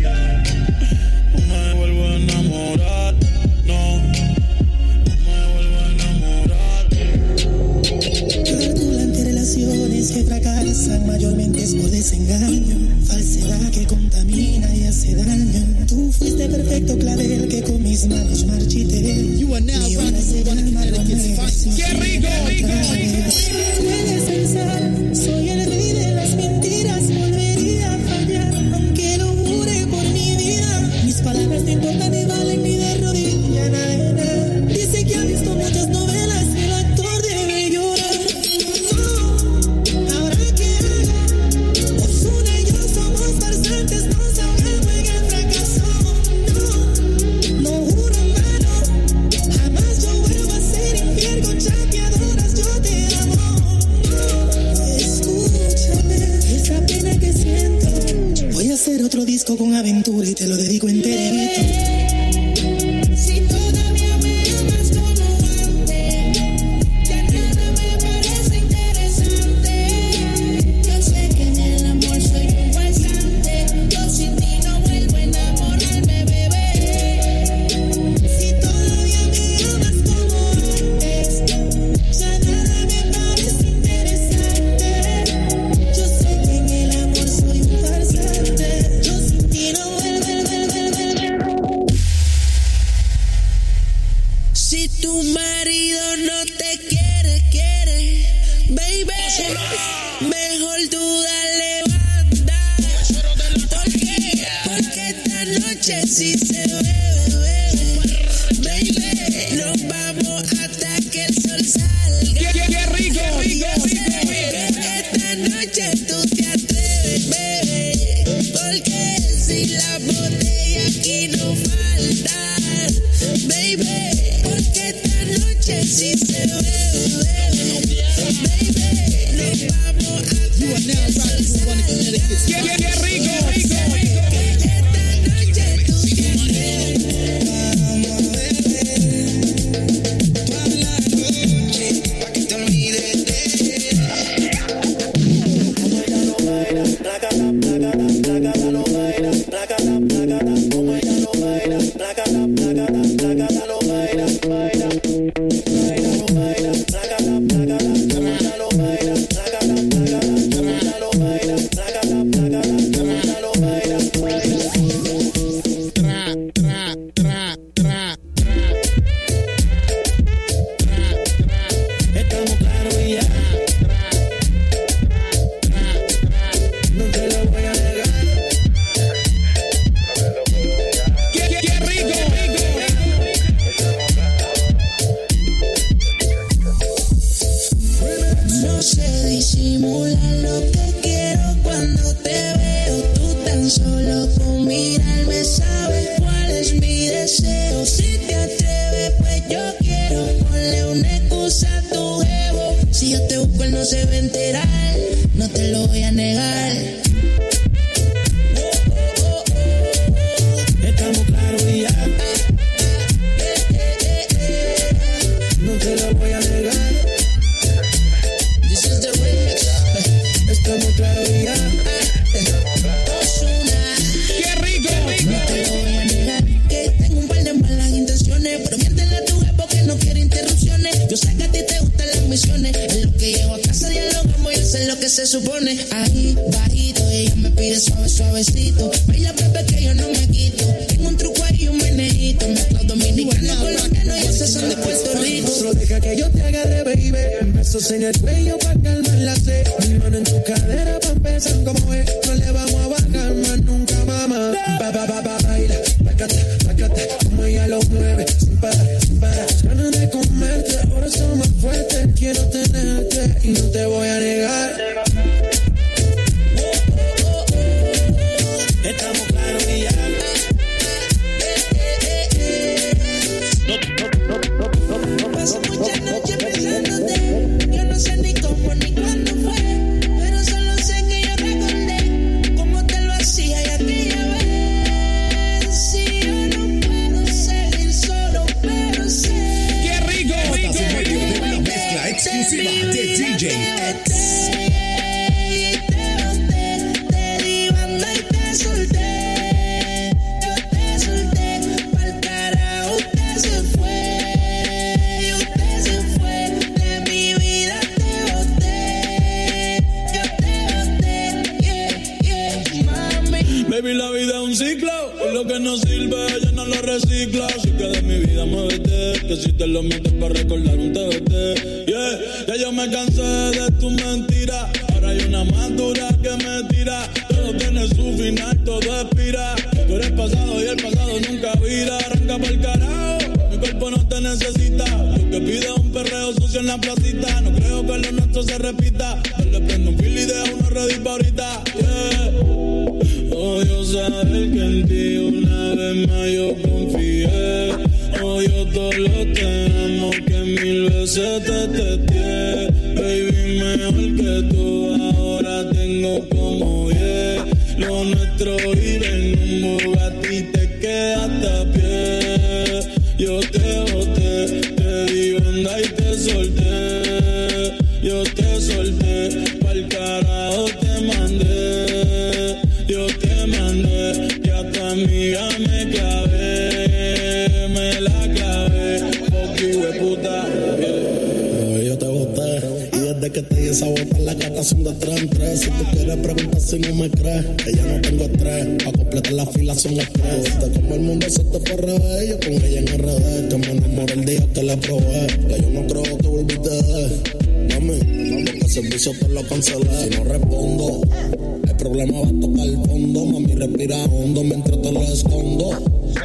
problema va a tocar el fondo. Mami, respira hondo mientras te lo escondo.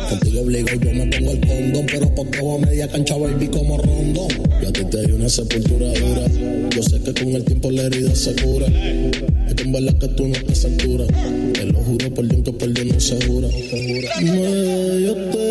Contigo obligo, yo me pongo el condón. Pero poco a media cancha, baby, como rondo. Yo a ti te una sepultura dura. Yo sé que con el tiempo la herida se cura. Es que en verdad que tú no te saturas. Te lo juro por Dios que por no se jura. No te jura. Me, yo te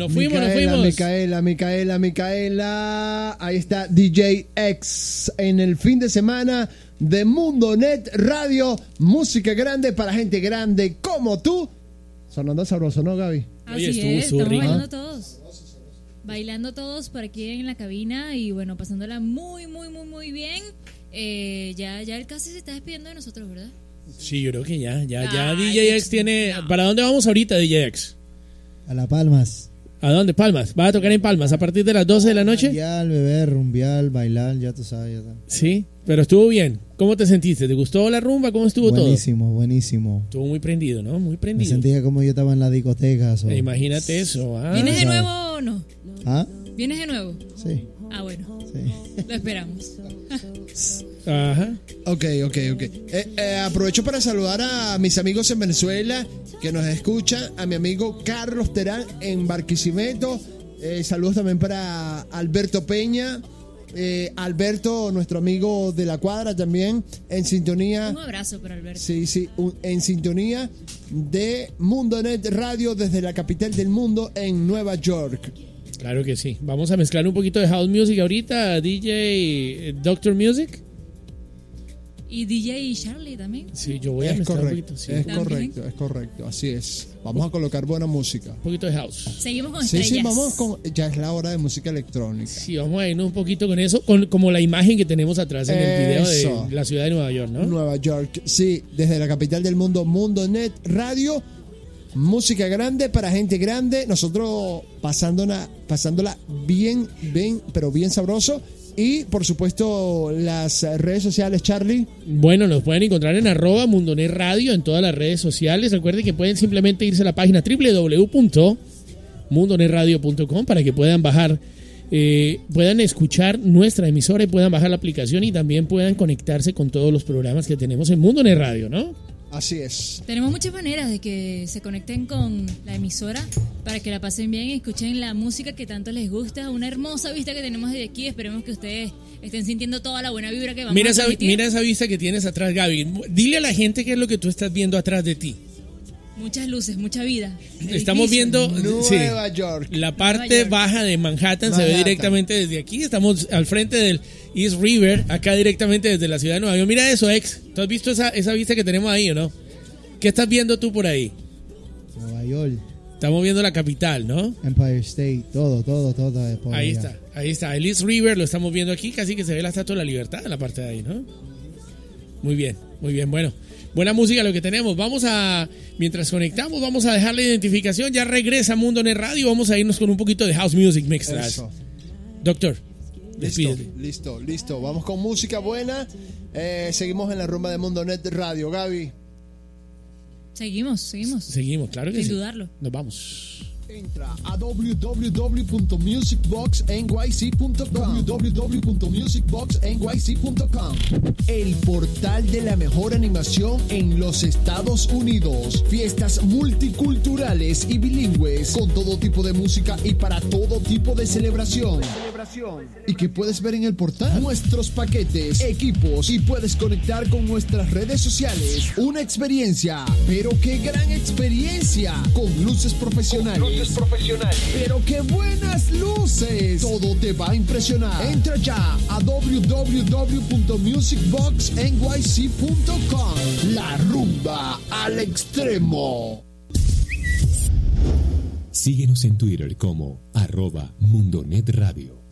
Nos fuimos, nos fuimos, nos Micaela, fuimos. Micaela, Micaela, Micaela. Ahí está DJ X en el fin de semana de Mundo Net Radio. Música grande para gente grande como tú. Sonando sabroso, ¿no, Gaby? Así estuvo es, estamos bailando todos. Bailando todos por aquí en la cabina y bueno, pasándola muy, muy, muy, muy bien. Eh, ya, ya él casi se está despidiendo de nosotros, ¿verdad? Sí, yo creo que ya, ya, ya Ay, DJ X tiene... ¿Para dónde vamos ahorita, DJ X? A La Palmas. ¿A dónde? Palmas. ¿Va a tocar en Palmas a partir de las 12 de la noche? Rumbial, beber, rumbial, bailar, ya tú sabes. Ya está. Sí, pero estuvo bien. ¿Cómo te sentiste? ¿Te gustó la rumba? ¿Cómo estuvo todo? Buenísimo, buenísimo. Estuvo muy prendido, ¿no? Muy Me prendido. sentía como yo estaba en la discoteca. so- Eh, Imagínate eso. ah. ¿Vienes de nuevo o no? ¿Ah? ¿Vienes de nuevo? Sí, Ah, bueno. sí. Lo esperamos. Ajá. Ok, ok, ok. Eh, eh, aprovecho para saludar a mis amigos en Venezuela que nos escuchan, a mi amigo Carlos Terán en Barquisimeto. Eh, saludos también para Alberto Peña. eh, Alberto, nuestro amigo de la cuadra también, en sintonía. Un abrazo para Alberto. Sí, sí, un- en sintonía de Mundo Net Radio desde la capital del mundo en Nueva York. Claro que sí. Vamos a mezclar un poquito de house music ahorita. DJ eh, Doctor Music. Y DJ Charlie también. Sí, yo voy a Es mezclar un correcto, poquito. sí. es También. correcto, es correcto, así es. Vamos a colocar buena música. Un poquito de house. Seguimos con Sí, estrellas. sí, vamos con. Ya es la hora de música electrónica. Sí, vamos a irnos un poquito con eso, con, como la imagen que tenemos atrás en el video Eso. de la ciudad de Nueva York, ¿no? Nueva York, sí, desde la capital del mundo, Mundo Net Radio. Música grande para gente grande. Nosotros pasándola, pasándola bien, bien, pero bien sabroso. Y por supuesto, las redes sociales, Charlie. Bueno, nos pueden encontrar en arroba Mundonet Radio en todas las redes sociales. Recuerden que pueden simplemente irse a la página www.mundonetradio.com para que puedan bajar, eh, puedan escuchar nuestra emisora y puedan bajar la aplicación y también puedan conectarse con todos los programas que tenemos en Mundonet Radio, ¿no? Así es. Tenemos muchas maneras de que se conecten con la emisora para que la pasen bien y escuchen la música que tanto les gusta. Una hermosa vista que tenemos desde aquí. Esperemos que ustedes estén sintiendo toda la buena vibra que vamos Mira a esa, mira esa vista que tienes atrás, Gaby. Dile a la gente qué es lo que tú estás viendo atrás de ti. Muchas luces, mucha vida. Estamos viendo sí, Nueva York. la parte Nueva York. baja de Manhattan, se ve Manhattan. directamente desde aquí. Estamos al frente del East River, acá directamente desde la ciudad de Nueva York. Mira eso, ex. ¿Tú has visto esa, esa vista que tenemos ahí o no? ¿Qué estás viendo tú por ahí? Nueva York, Estamos viendo la capital, ¿no? Empire State, todo, todo, todo. Ahí allá. está, ahí está. El East River lo estamos viendo aquí, casi que se ve la Estatua de la Libertad en la parte de ahí, ¿no? Muy bien, muy bien. Bueno, buena música lo que tenemos. Vamos a, mientras conectamos, vamos a dejar la identificación. Ya regresa Mundo en Radio. Vamos a irnos con un poquito de House Music Mix. Eso. Doctor, despídete. listo, listo. Vamos con música buena. Eh, seguimos en la rumba de Mundo Net Radio. Gaby. Seguimos, seguimos. Seguimos, claro que Sin sí. dudarlo. Nos vamos. Entra a www.musicboxnyc.com www.musicboxnyc.com El portal de la mejor animación en los Estados Unidos. Fiestas multiculturales y bilingües con todo tipo de música y para todo tipo de celebración. ¿Y qué puedes ver en el portal? Nuestros paquetes, equipos y puedes conectar con nuestras redes sociales. Una experiencia, pero qué gran experiencia con luces profesionales. Pero qué buenas luces. Todo te va a impresionar. Entra ya a www.musicboxnyc.com. La rumba al extremo. Síguenos en Twitter como arroba Mundonet Radio.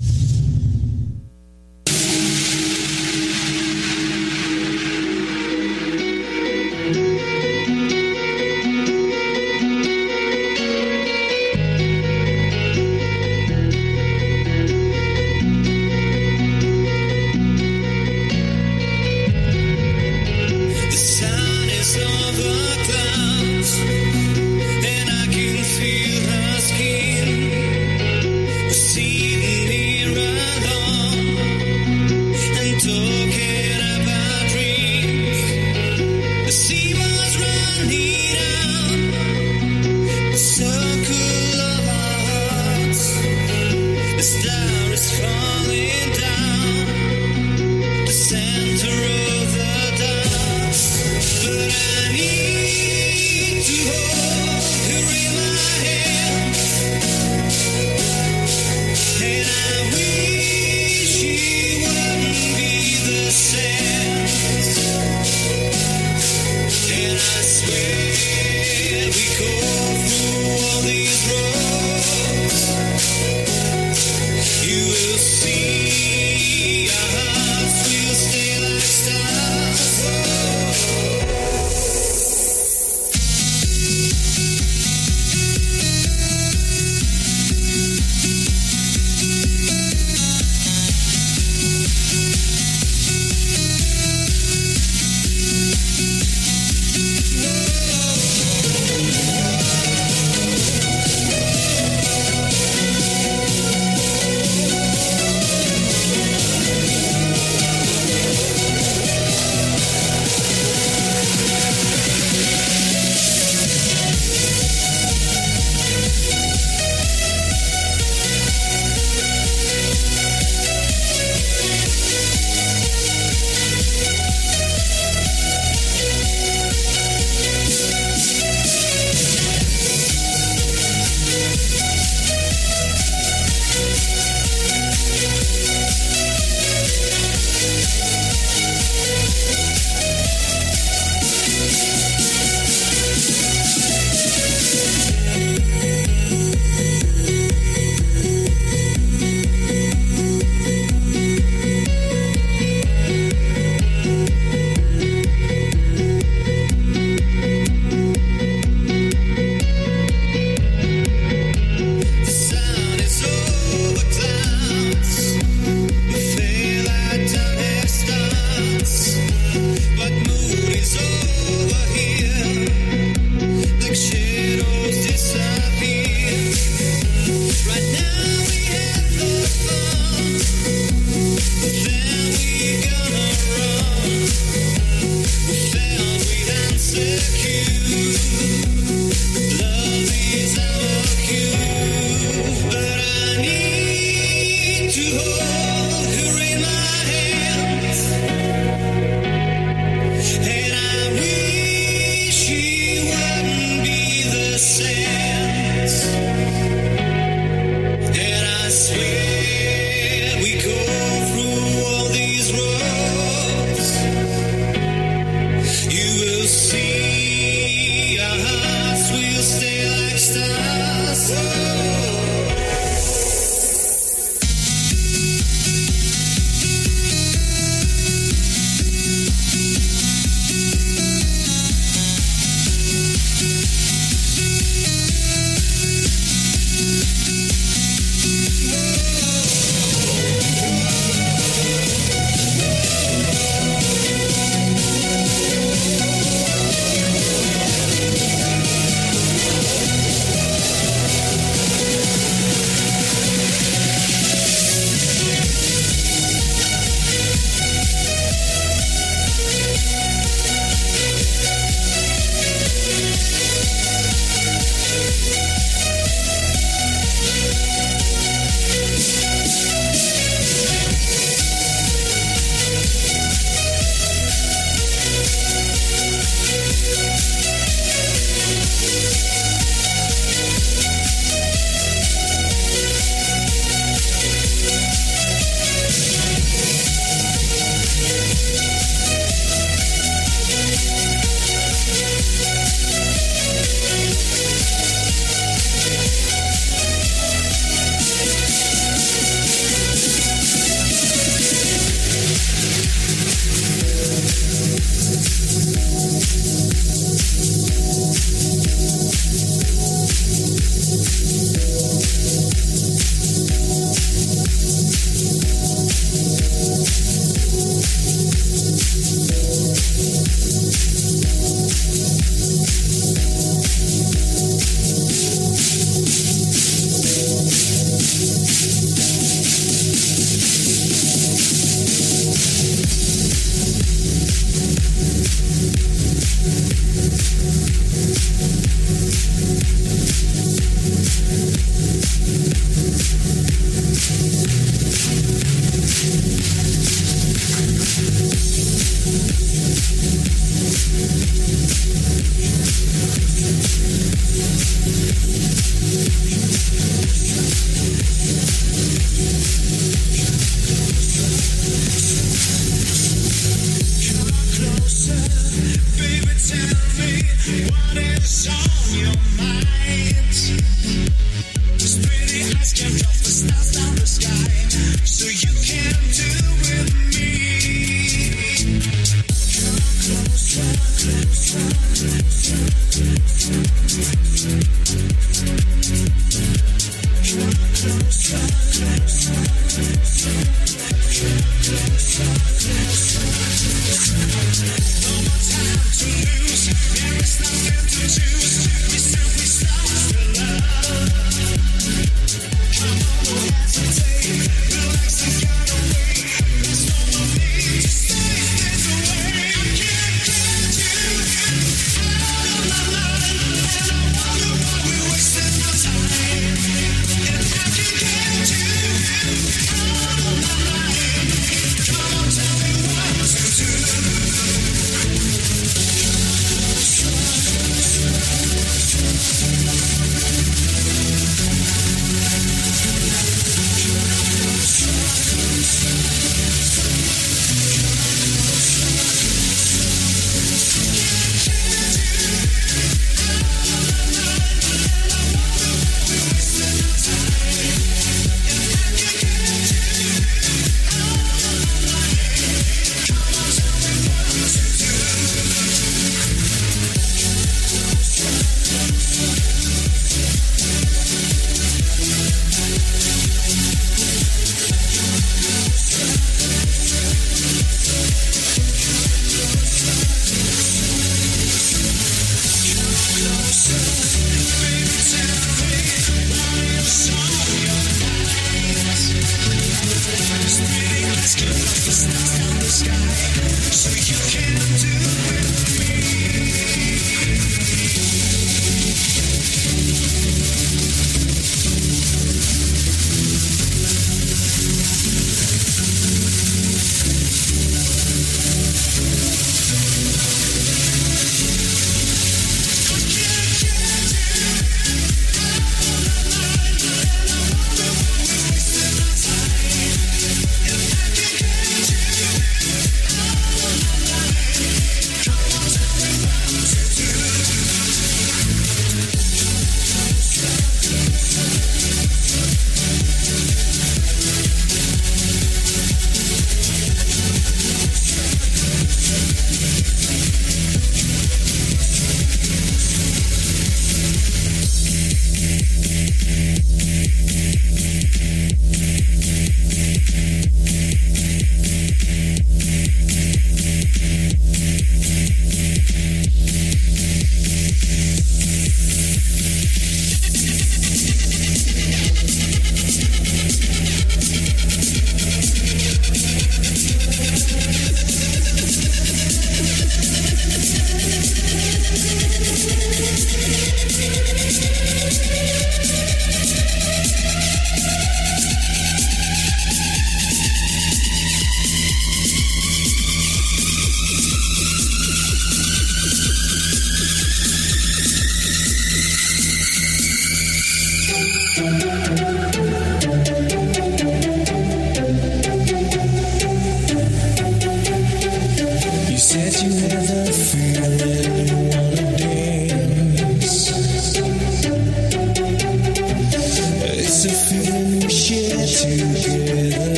Need to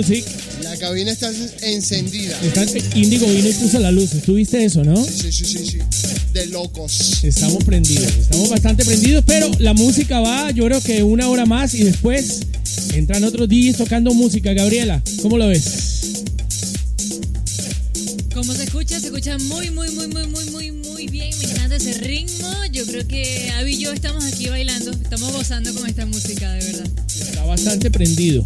music. La cabina está encendida. Está, Indigo vino y puso la luz. ¿Tú viste eso, no? Sí, sí, sí, sí. De locos. Estamos prendidos. Estamos bastante prendidos, pero la música va, yo creo que una hora más y después entran otros DJs tocando música. Gabriela, ¿cómo lo ves? Como se escucha, se escucha muy, muy, muy, muy, muy, muy, muy bien. Me encanta ese ritmo. Yo creo que Abby y yo estamos aquí bailando, estamos gozando con esta música,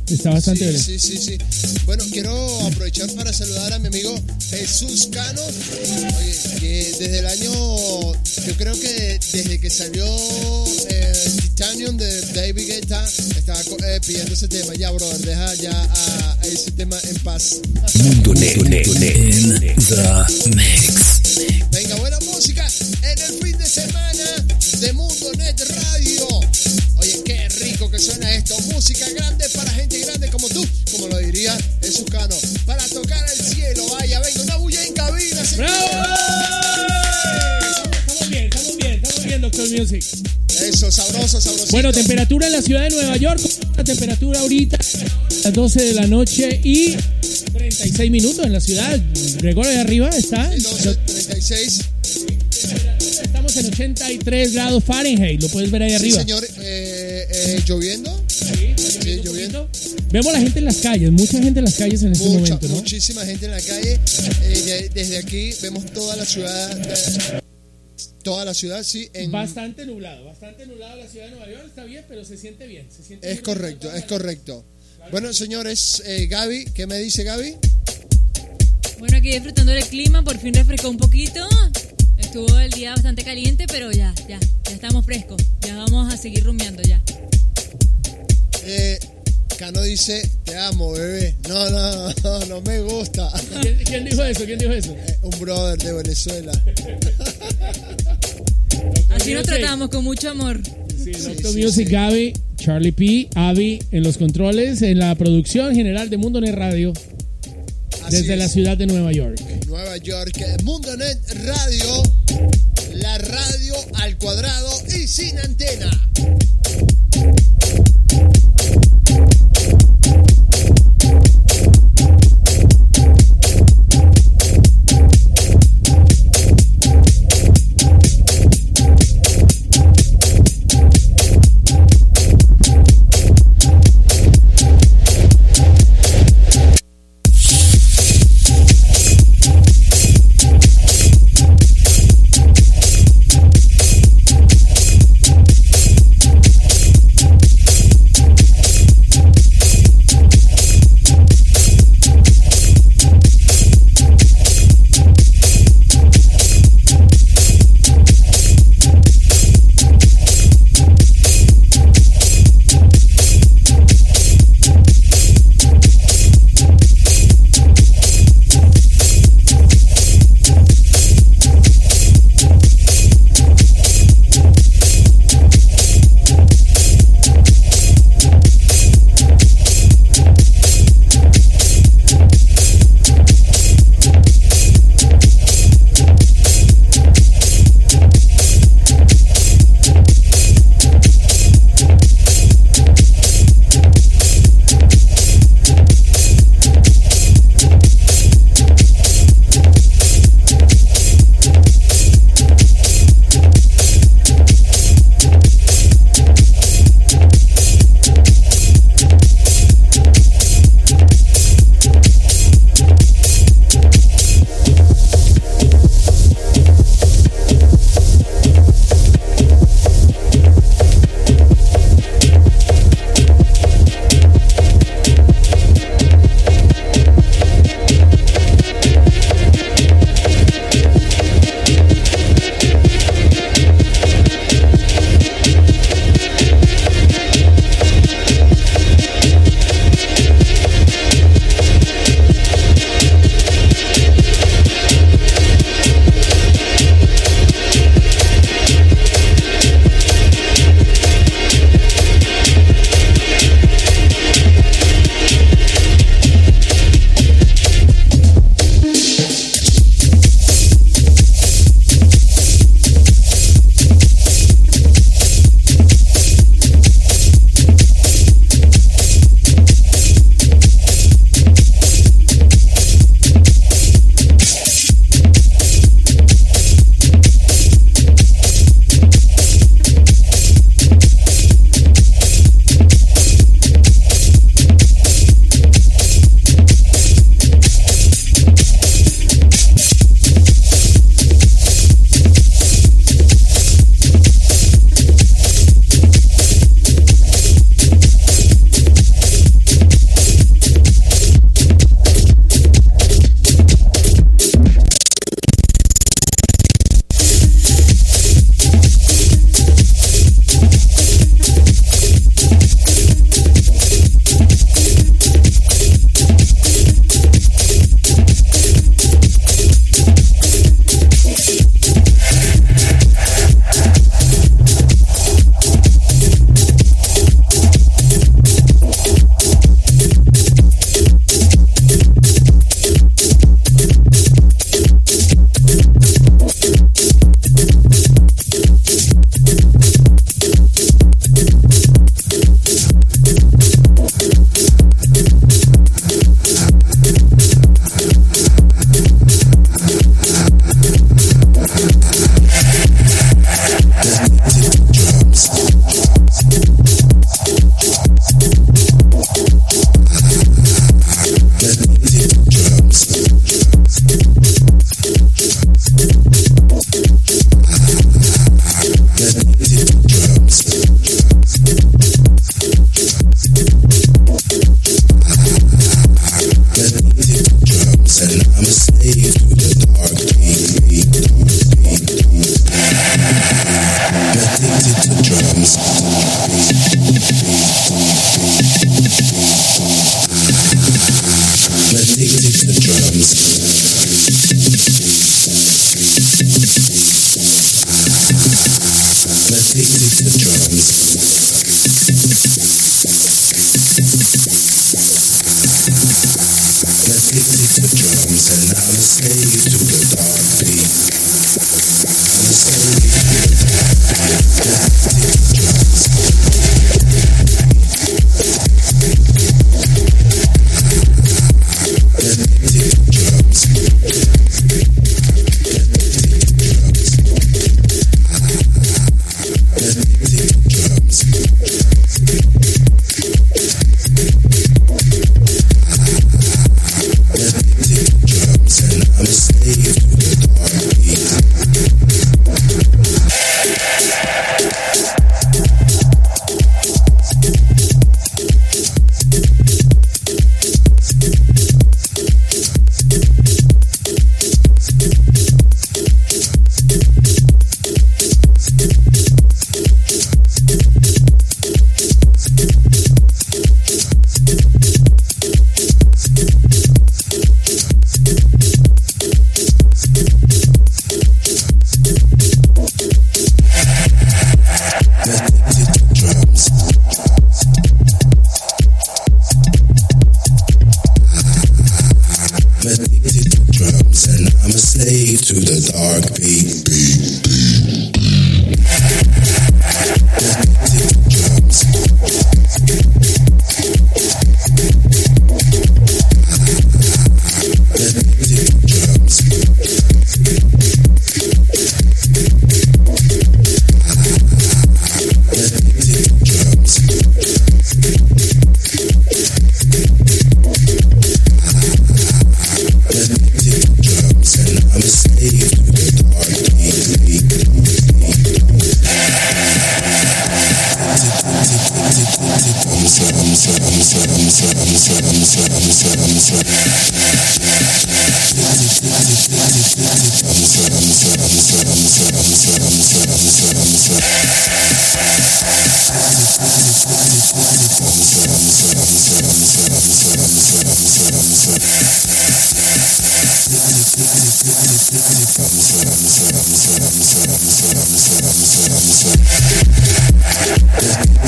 Está bastante Sí, prendido. sí, sí, sí. Bueno, quiero aprovechar para saludar a mi amigo Jesús Cano. Oye, que desde el año, yo creo que desde que salió eh, Titanium de David Guetta, estaba eh, pidiendo ese tema. Ya, brother, deja ya a, a ese tema en paz. Mundo Net, in the mix. Bueno, temperatura en la ciudad de Nueva York. La temperatura ahorita a las 12 de la noche y 36 minutos en la ciudad. Gregorio de arriba está. 36. Estamos en 83 grados Fahrenheit. Lo puedes ver ahí Sí, arriba. señor, eh, eh, lloviendo. Sí, lloviendo. Vemos la gente en las calles, mucha gente en las calles en este Mucha, momento, ¿no? Muchísima gente en la calle. Eh, de- desde aquí vemos toda la ciudad. toda la ciudad, sí. En, Bastante nublado, bastante nublado la ciudad de Nueva York. Está bien, pero se siente bien. Se siente es bien. correcto, es correcto. Bueno, señores, eh, Gaby, ¿qué me dice Gaby? Bueno, aquí disfrutando del clima, por fin refrescó un poquito. Estuvo el día bastante caliente, pero ya, ya, ya estamos frescos. Ya vamos a seguir rumiando ya. Eh, Cano dice, te amo, bebé. No, no, no, no me gusta. ¿Quién, quién dijo eso? ¿Quién dijo eso? Eh, Un brother de Venezuela. Así nos tratamos, con mucho amor. Doctor Music, Gaby, Charlie P, Avi en los controles, en la producción general de Mundo Net Radio Así desde la ciudad de Nueva York. Nueva York, eh, Mundonet Radio, la radio al cuadrado y sin antena.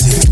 Yeah.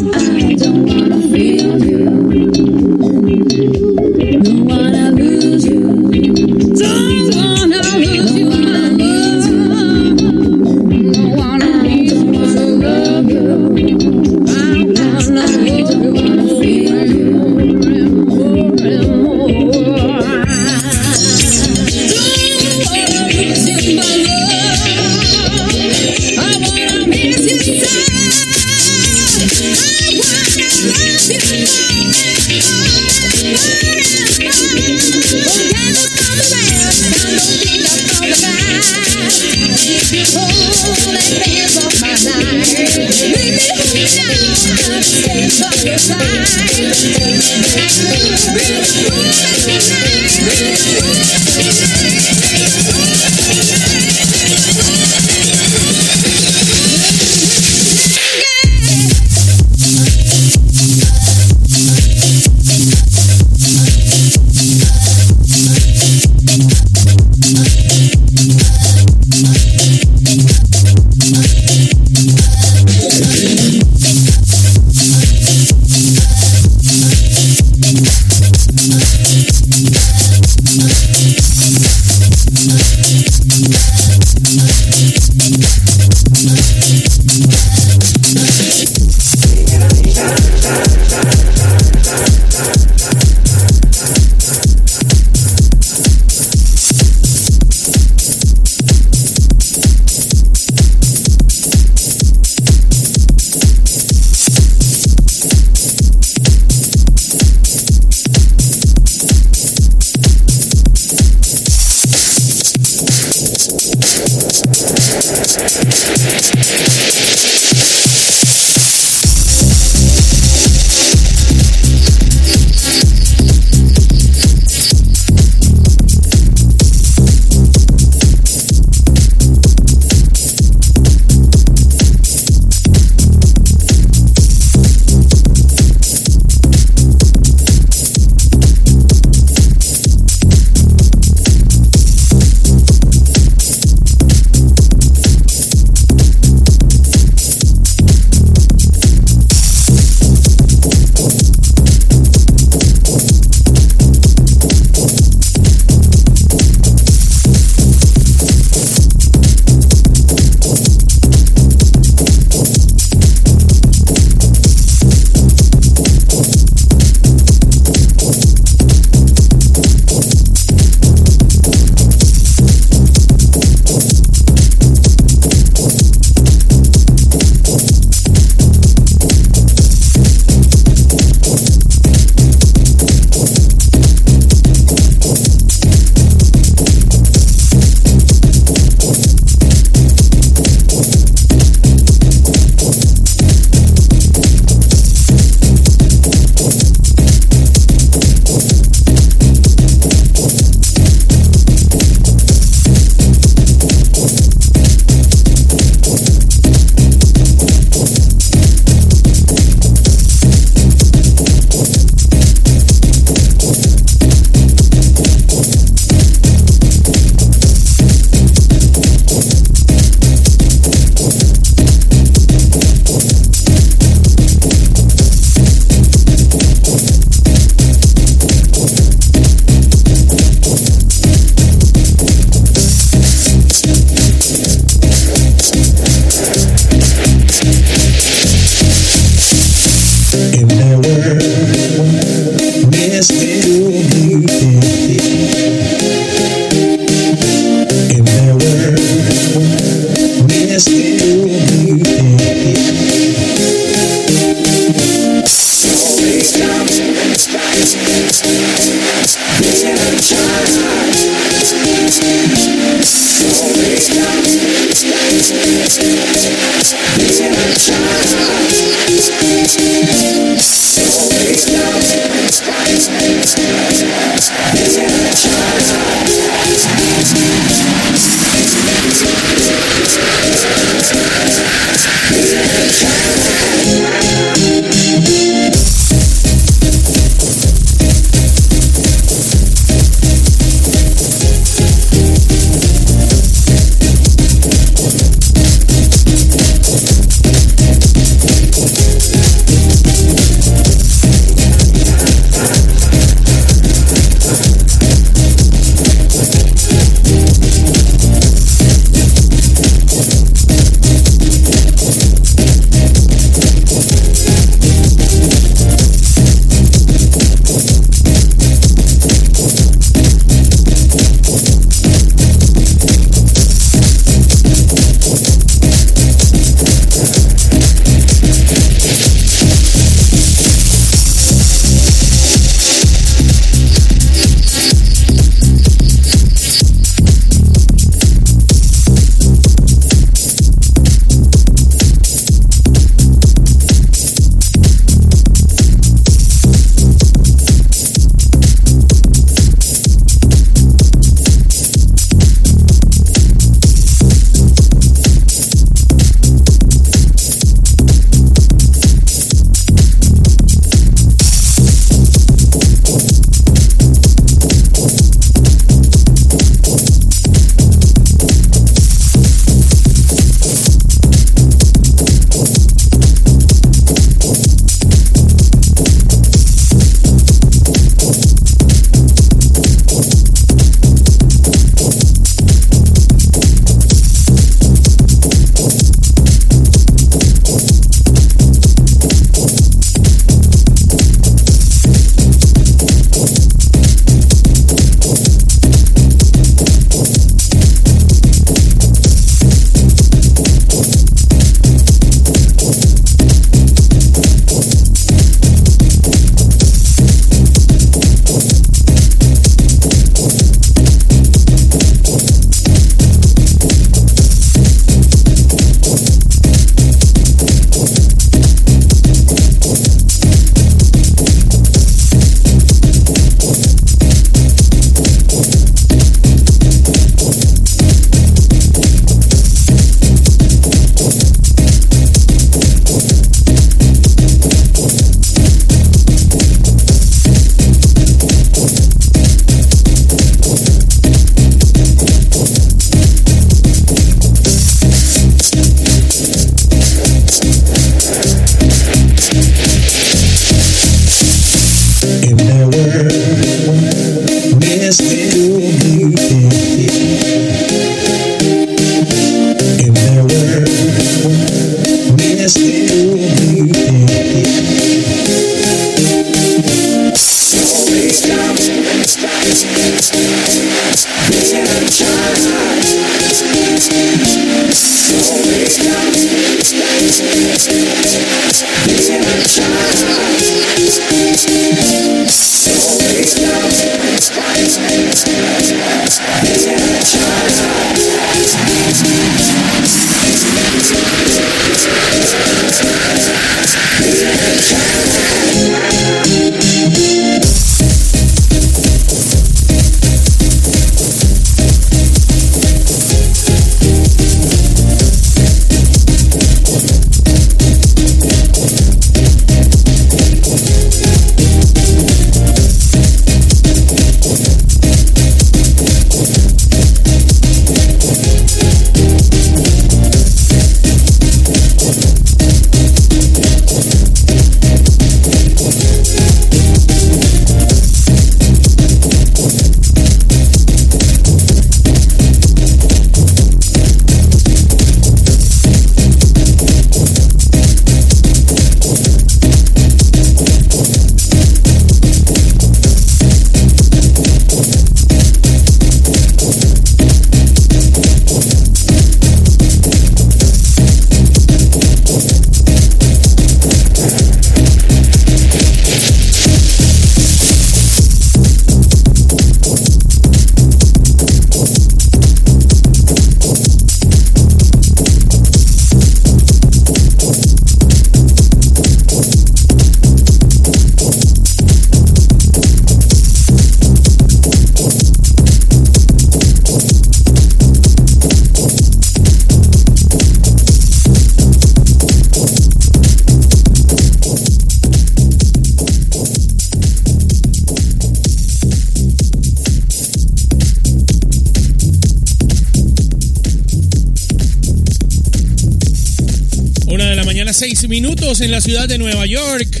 Minutos en la ciudad de Nueva York.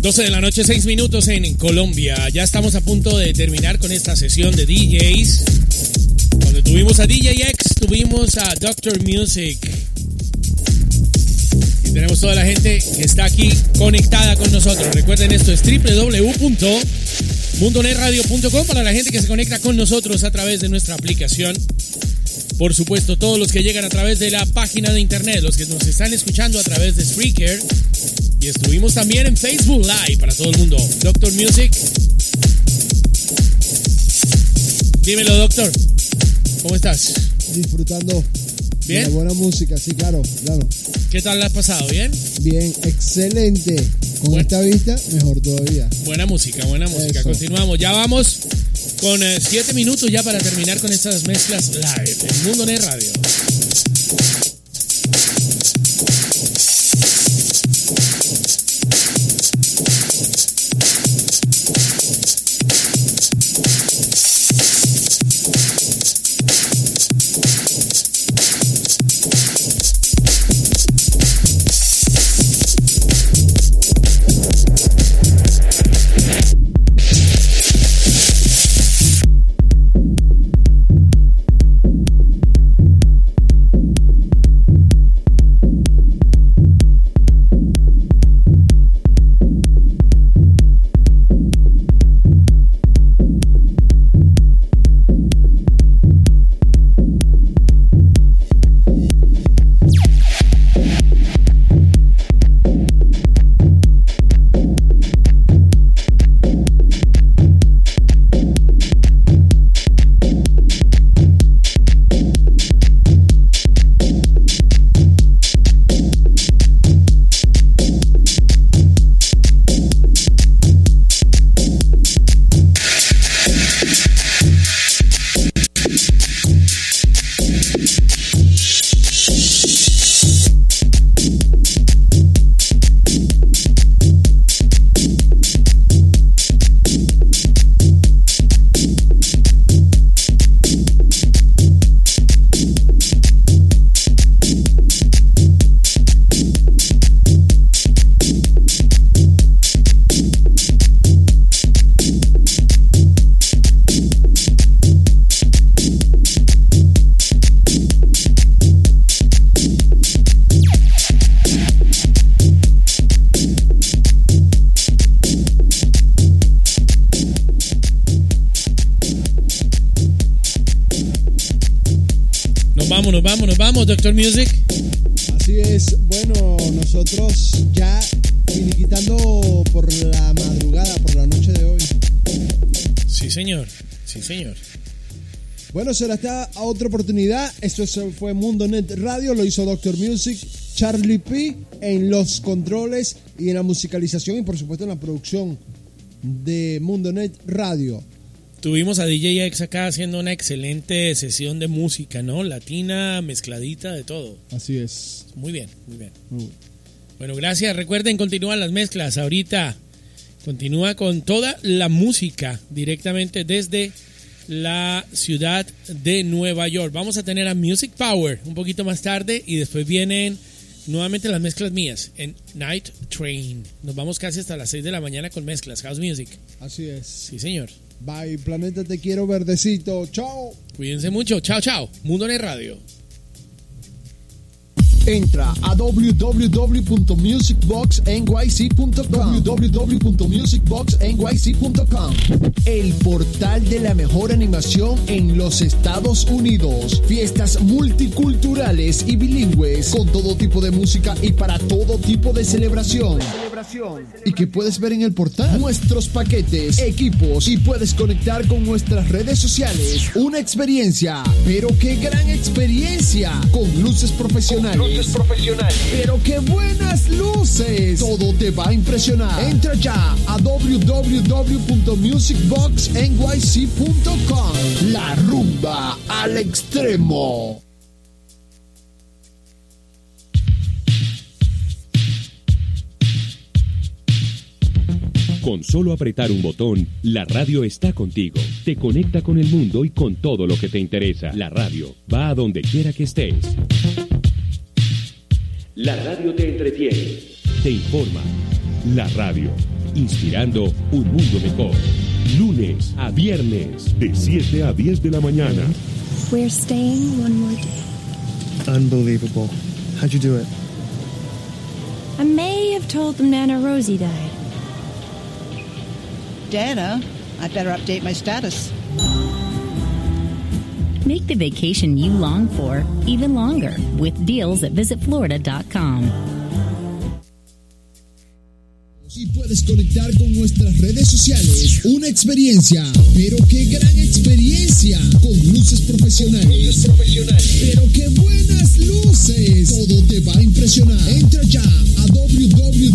12 de la noche, seis minutos en Colombia. Ya estamos a punto de terminar con esta sesión de DJs. Cuando tuvimos a DJ X, tuvimos a Doctor Music. Y tenemos toda la gente que está aquí conectada con nosotros. Recuerden esto es www.mundonetradio.com para la gente que se conecta con nosotros a través de nuestra aplicación. Por supuesto, todos los que llegan a través de la página de internet, los que nos están escuchando a través de Spreaker. Y estuvimos también en Facebook Live para todo el mundo. Doctor Music. Dímelo, Doctor. ¿Cómo estás? Disfrutando ¿Bien? de buena música, sí, claro, claro. ¿Qué tal la has pasado? ¿Bien? Bien, excelente. Con esta vista, mejor todavía. Buena música, buena música. Eso. Continuamos. Ya vamos con eh, siete minutos ya para terminar con estas mezclas live en Mundo Net Radio. Bueno, será hasta a otra oportunidad. Esto es- fue Mundo Net Radio, lo hizo Doctor Music, Charlie P en los controles y en la musicalización y por supuesto en la producción de Mundo Net Radio. Tuvimos a DJ X acá haciendo una excelente sesión de música, ¿no? Latina, mezcladita, de todo. Así es. Muy bien, muy bien. Bueno, gracias. Recuerden, continúan las mezclas. Ahorita continúa con toda la música directamente desde la ciudad de Nueva York. Vamos a tener a Music Power un poquito más tarde y después vienen nuevamente las mezclas mías en Night Train. Nos vamos casi hasta las 6 de la mañana con mezclas, House Music. Así es. Sí, señor. Bye, planeta, te quiero verdecito. Chao. Cuídense mucho. Chao, chao. Mundo Net Radio. Entra a www.musicboxnyc.com www.musicboxnyc.com El portal de la mejor animación en los Estados Unidos. Fiestas multiculturales y bilingües con todo tipo de música y para todo tipo de celebración. Y que puedes ver en el portal nuestros paquetes, equipos y puedes conectar con nuestras redes sociales. Una experiencia, pero qué gran experiencia con luces profesionales. Luces profesionales. Pero qué buenas luces. Todo te va a impresionar. Entra ya a www.musicboxnyc.com. La rumba al extremo. Con solo apretar un botón, la radio está contigo. Te conecta con el mundo y con todo lo que te interesa. La radio va a donde quiera que estés. La radio te entretiene, te informa. La radio, inspirando un mundo mejor. Lunes a viernes, de 7 a 10 de la mañana. We're staying one more day. Unbelievable. How'd you do it? I may have told them Nana Rosie died. Dana, I better update my status. Make the vacation you long for even longer with deals at visitflorida.com. Y puedes conectar con nuestras redes sociales. Una experiencia, pero qué gran experiencia con luces profesionales. Pero qué buenas luces. Todo te va a impresionar. Entra ya a www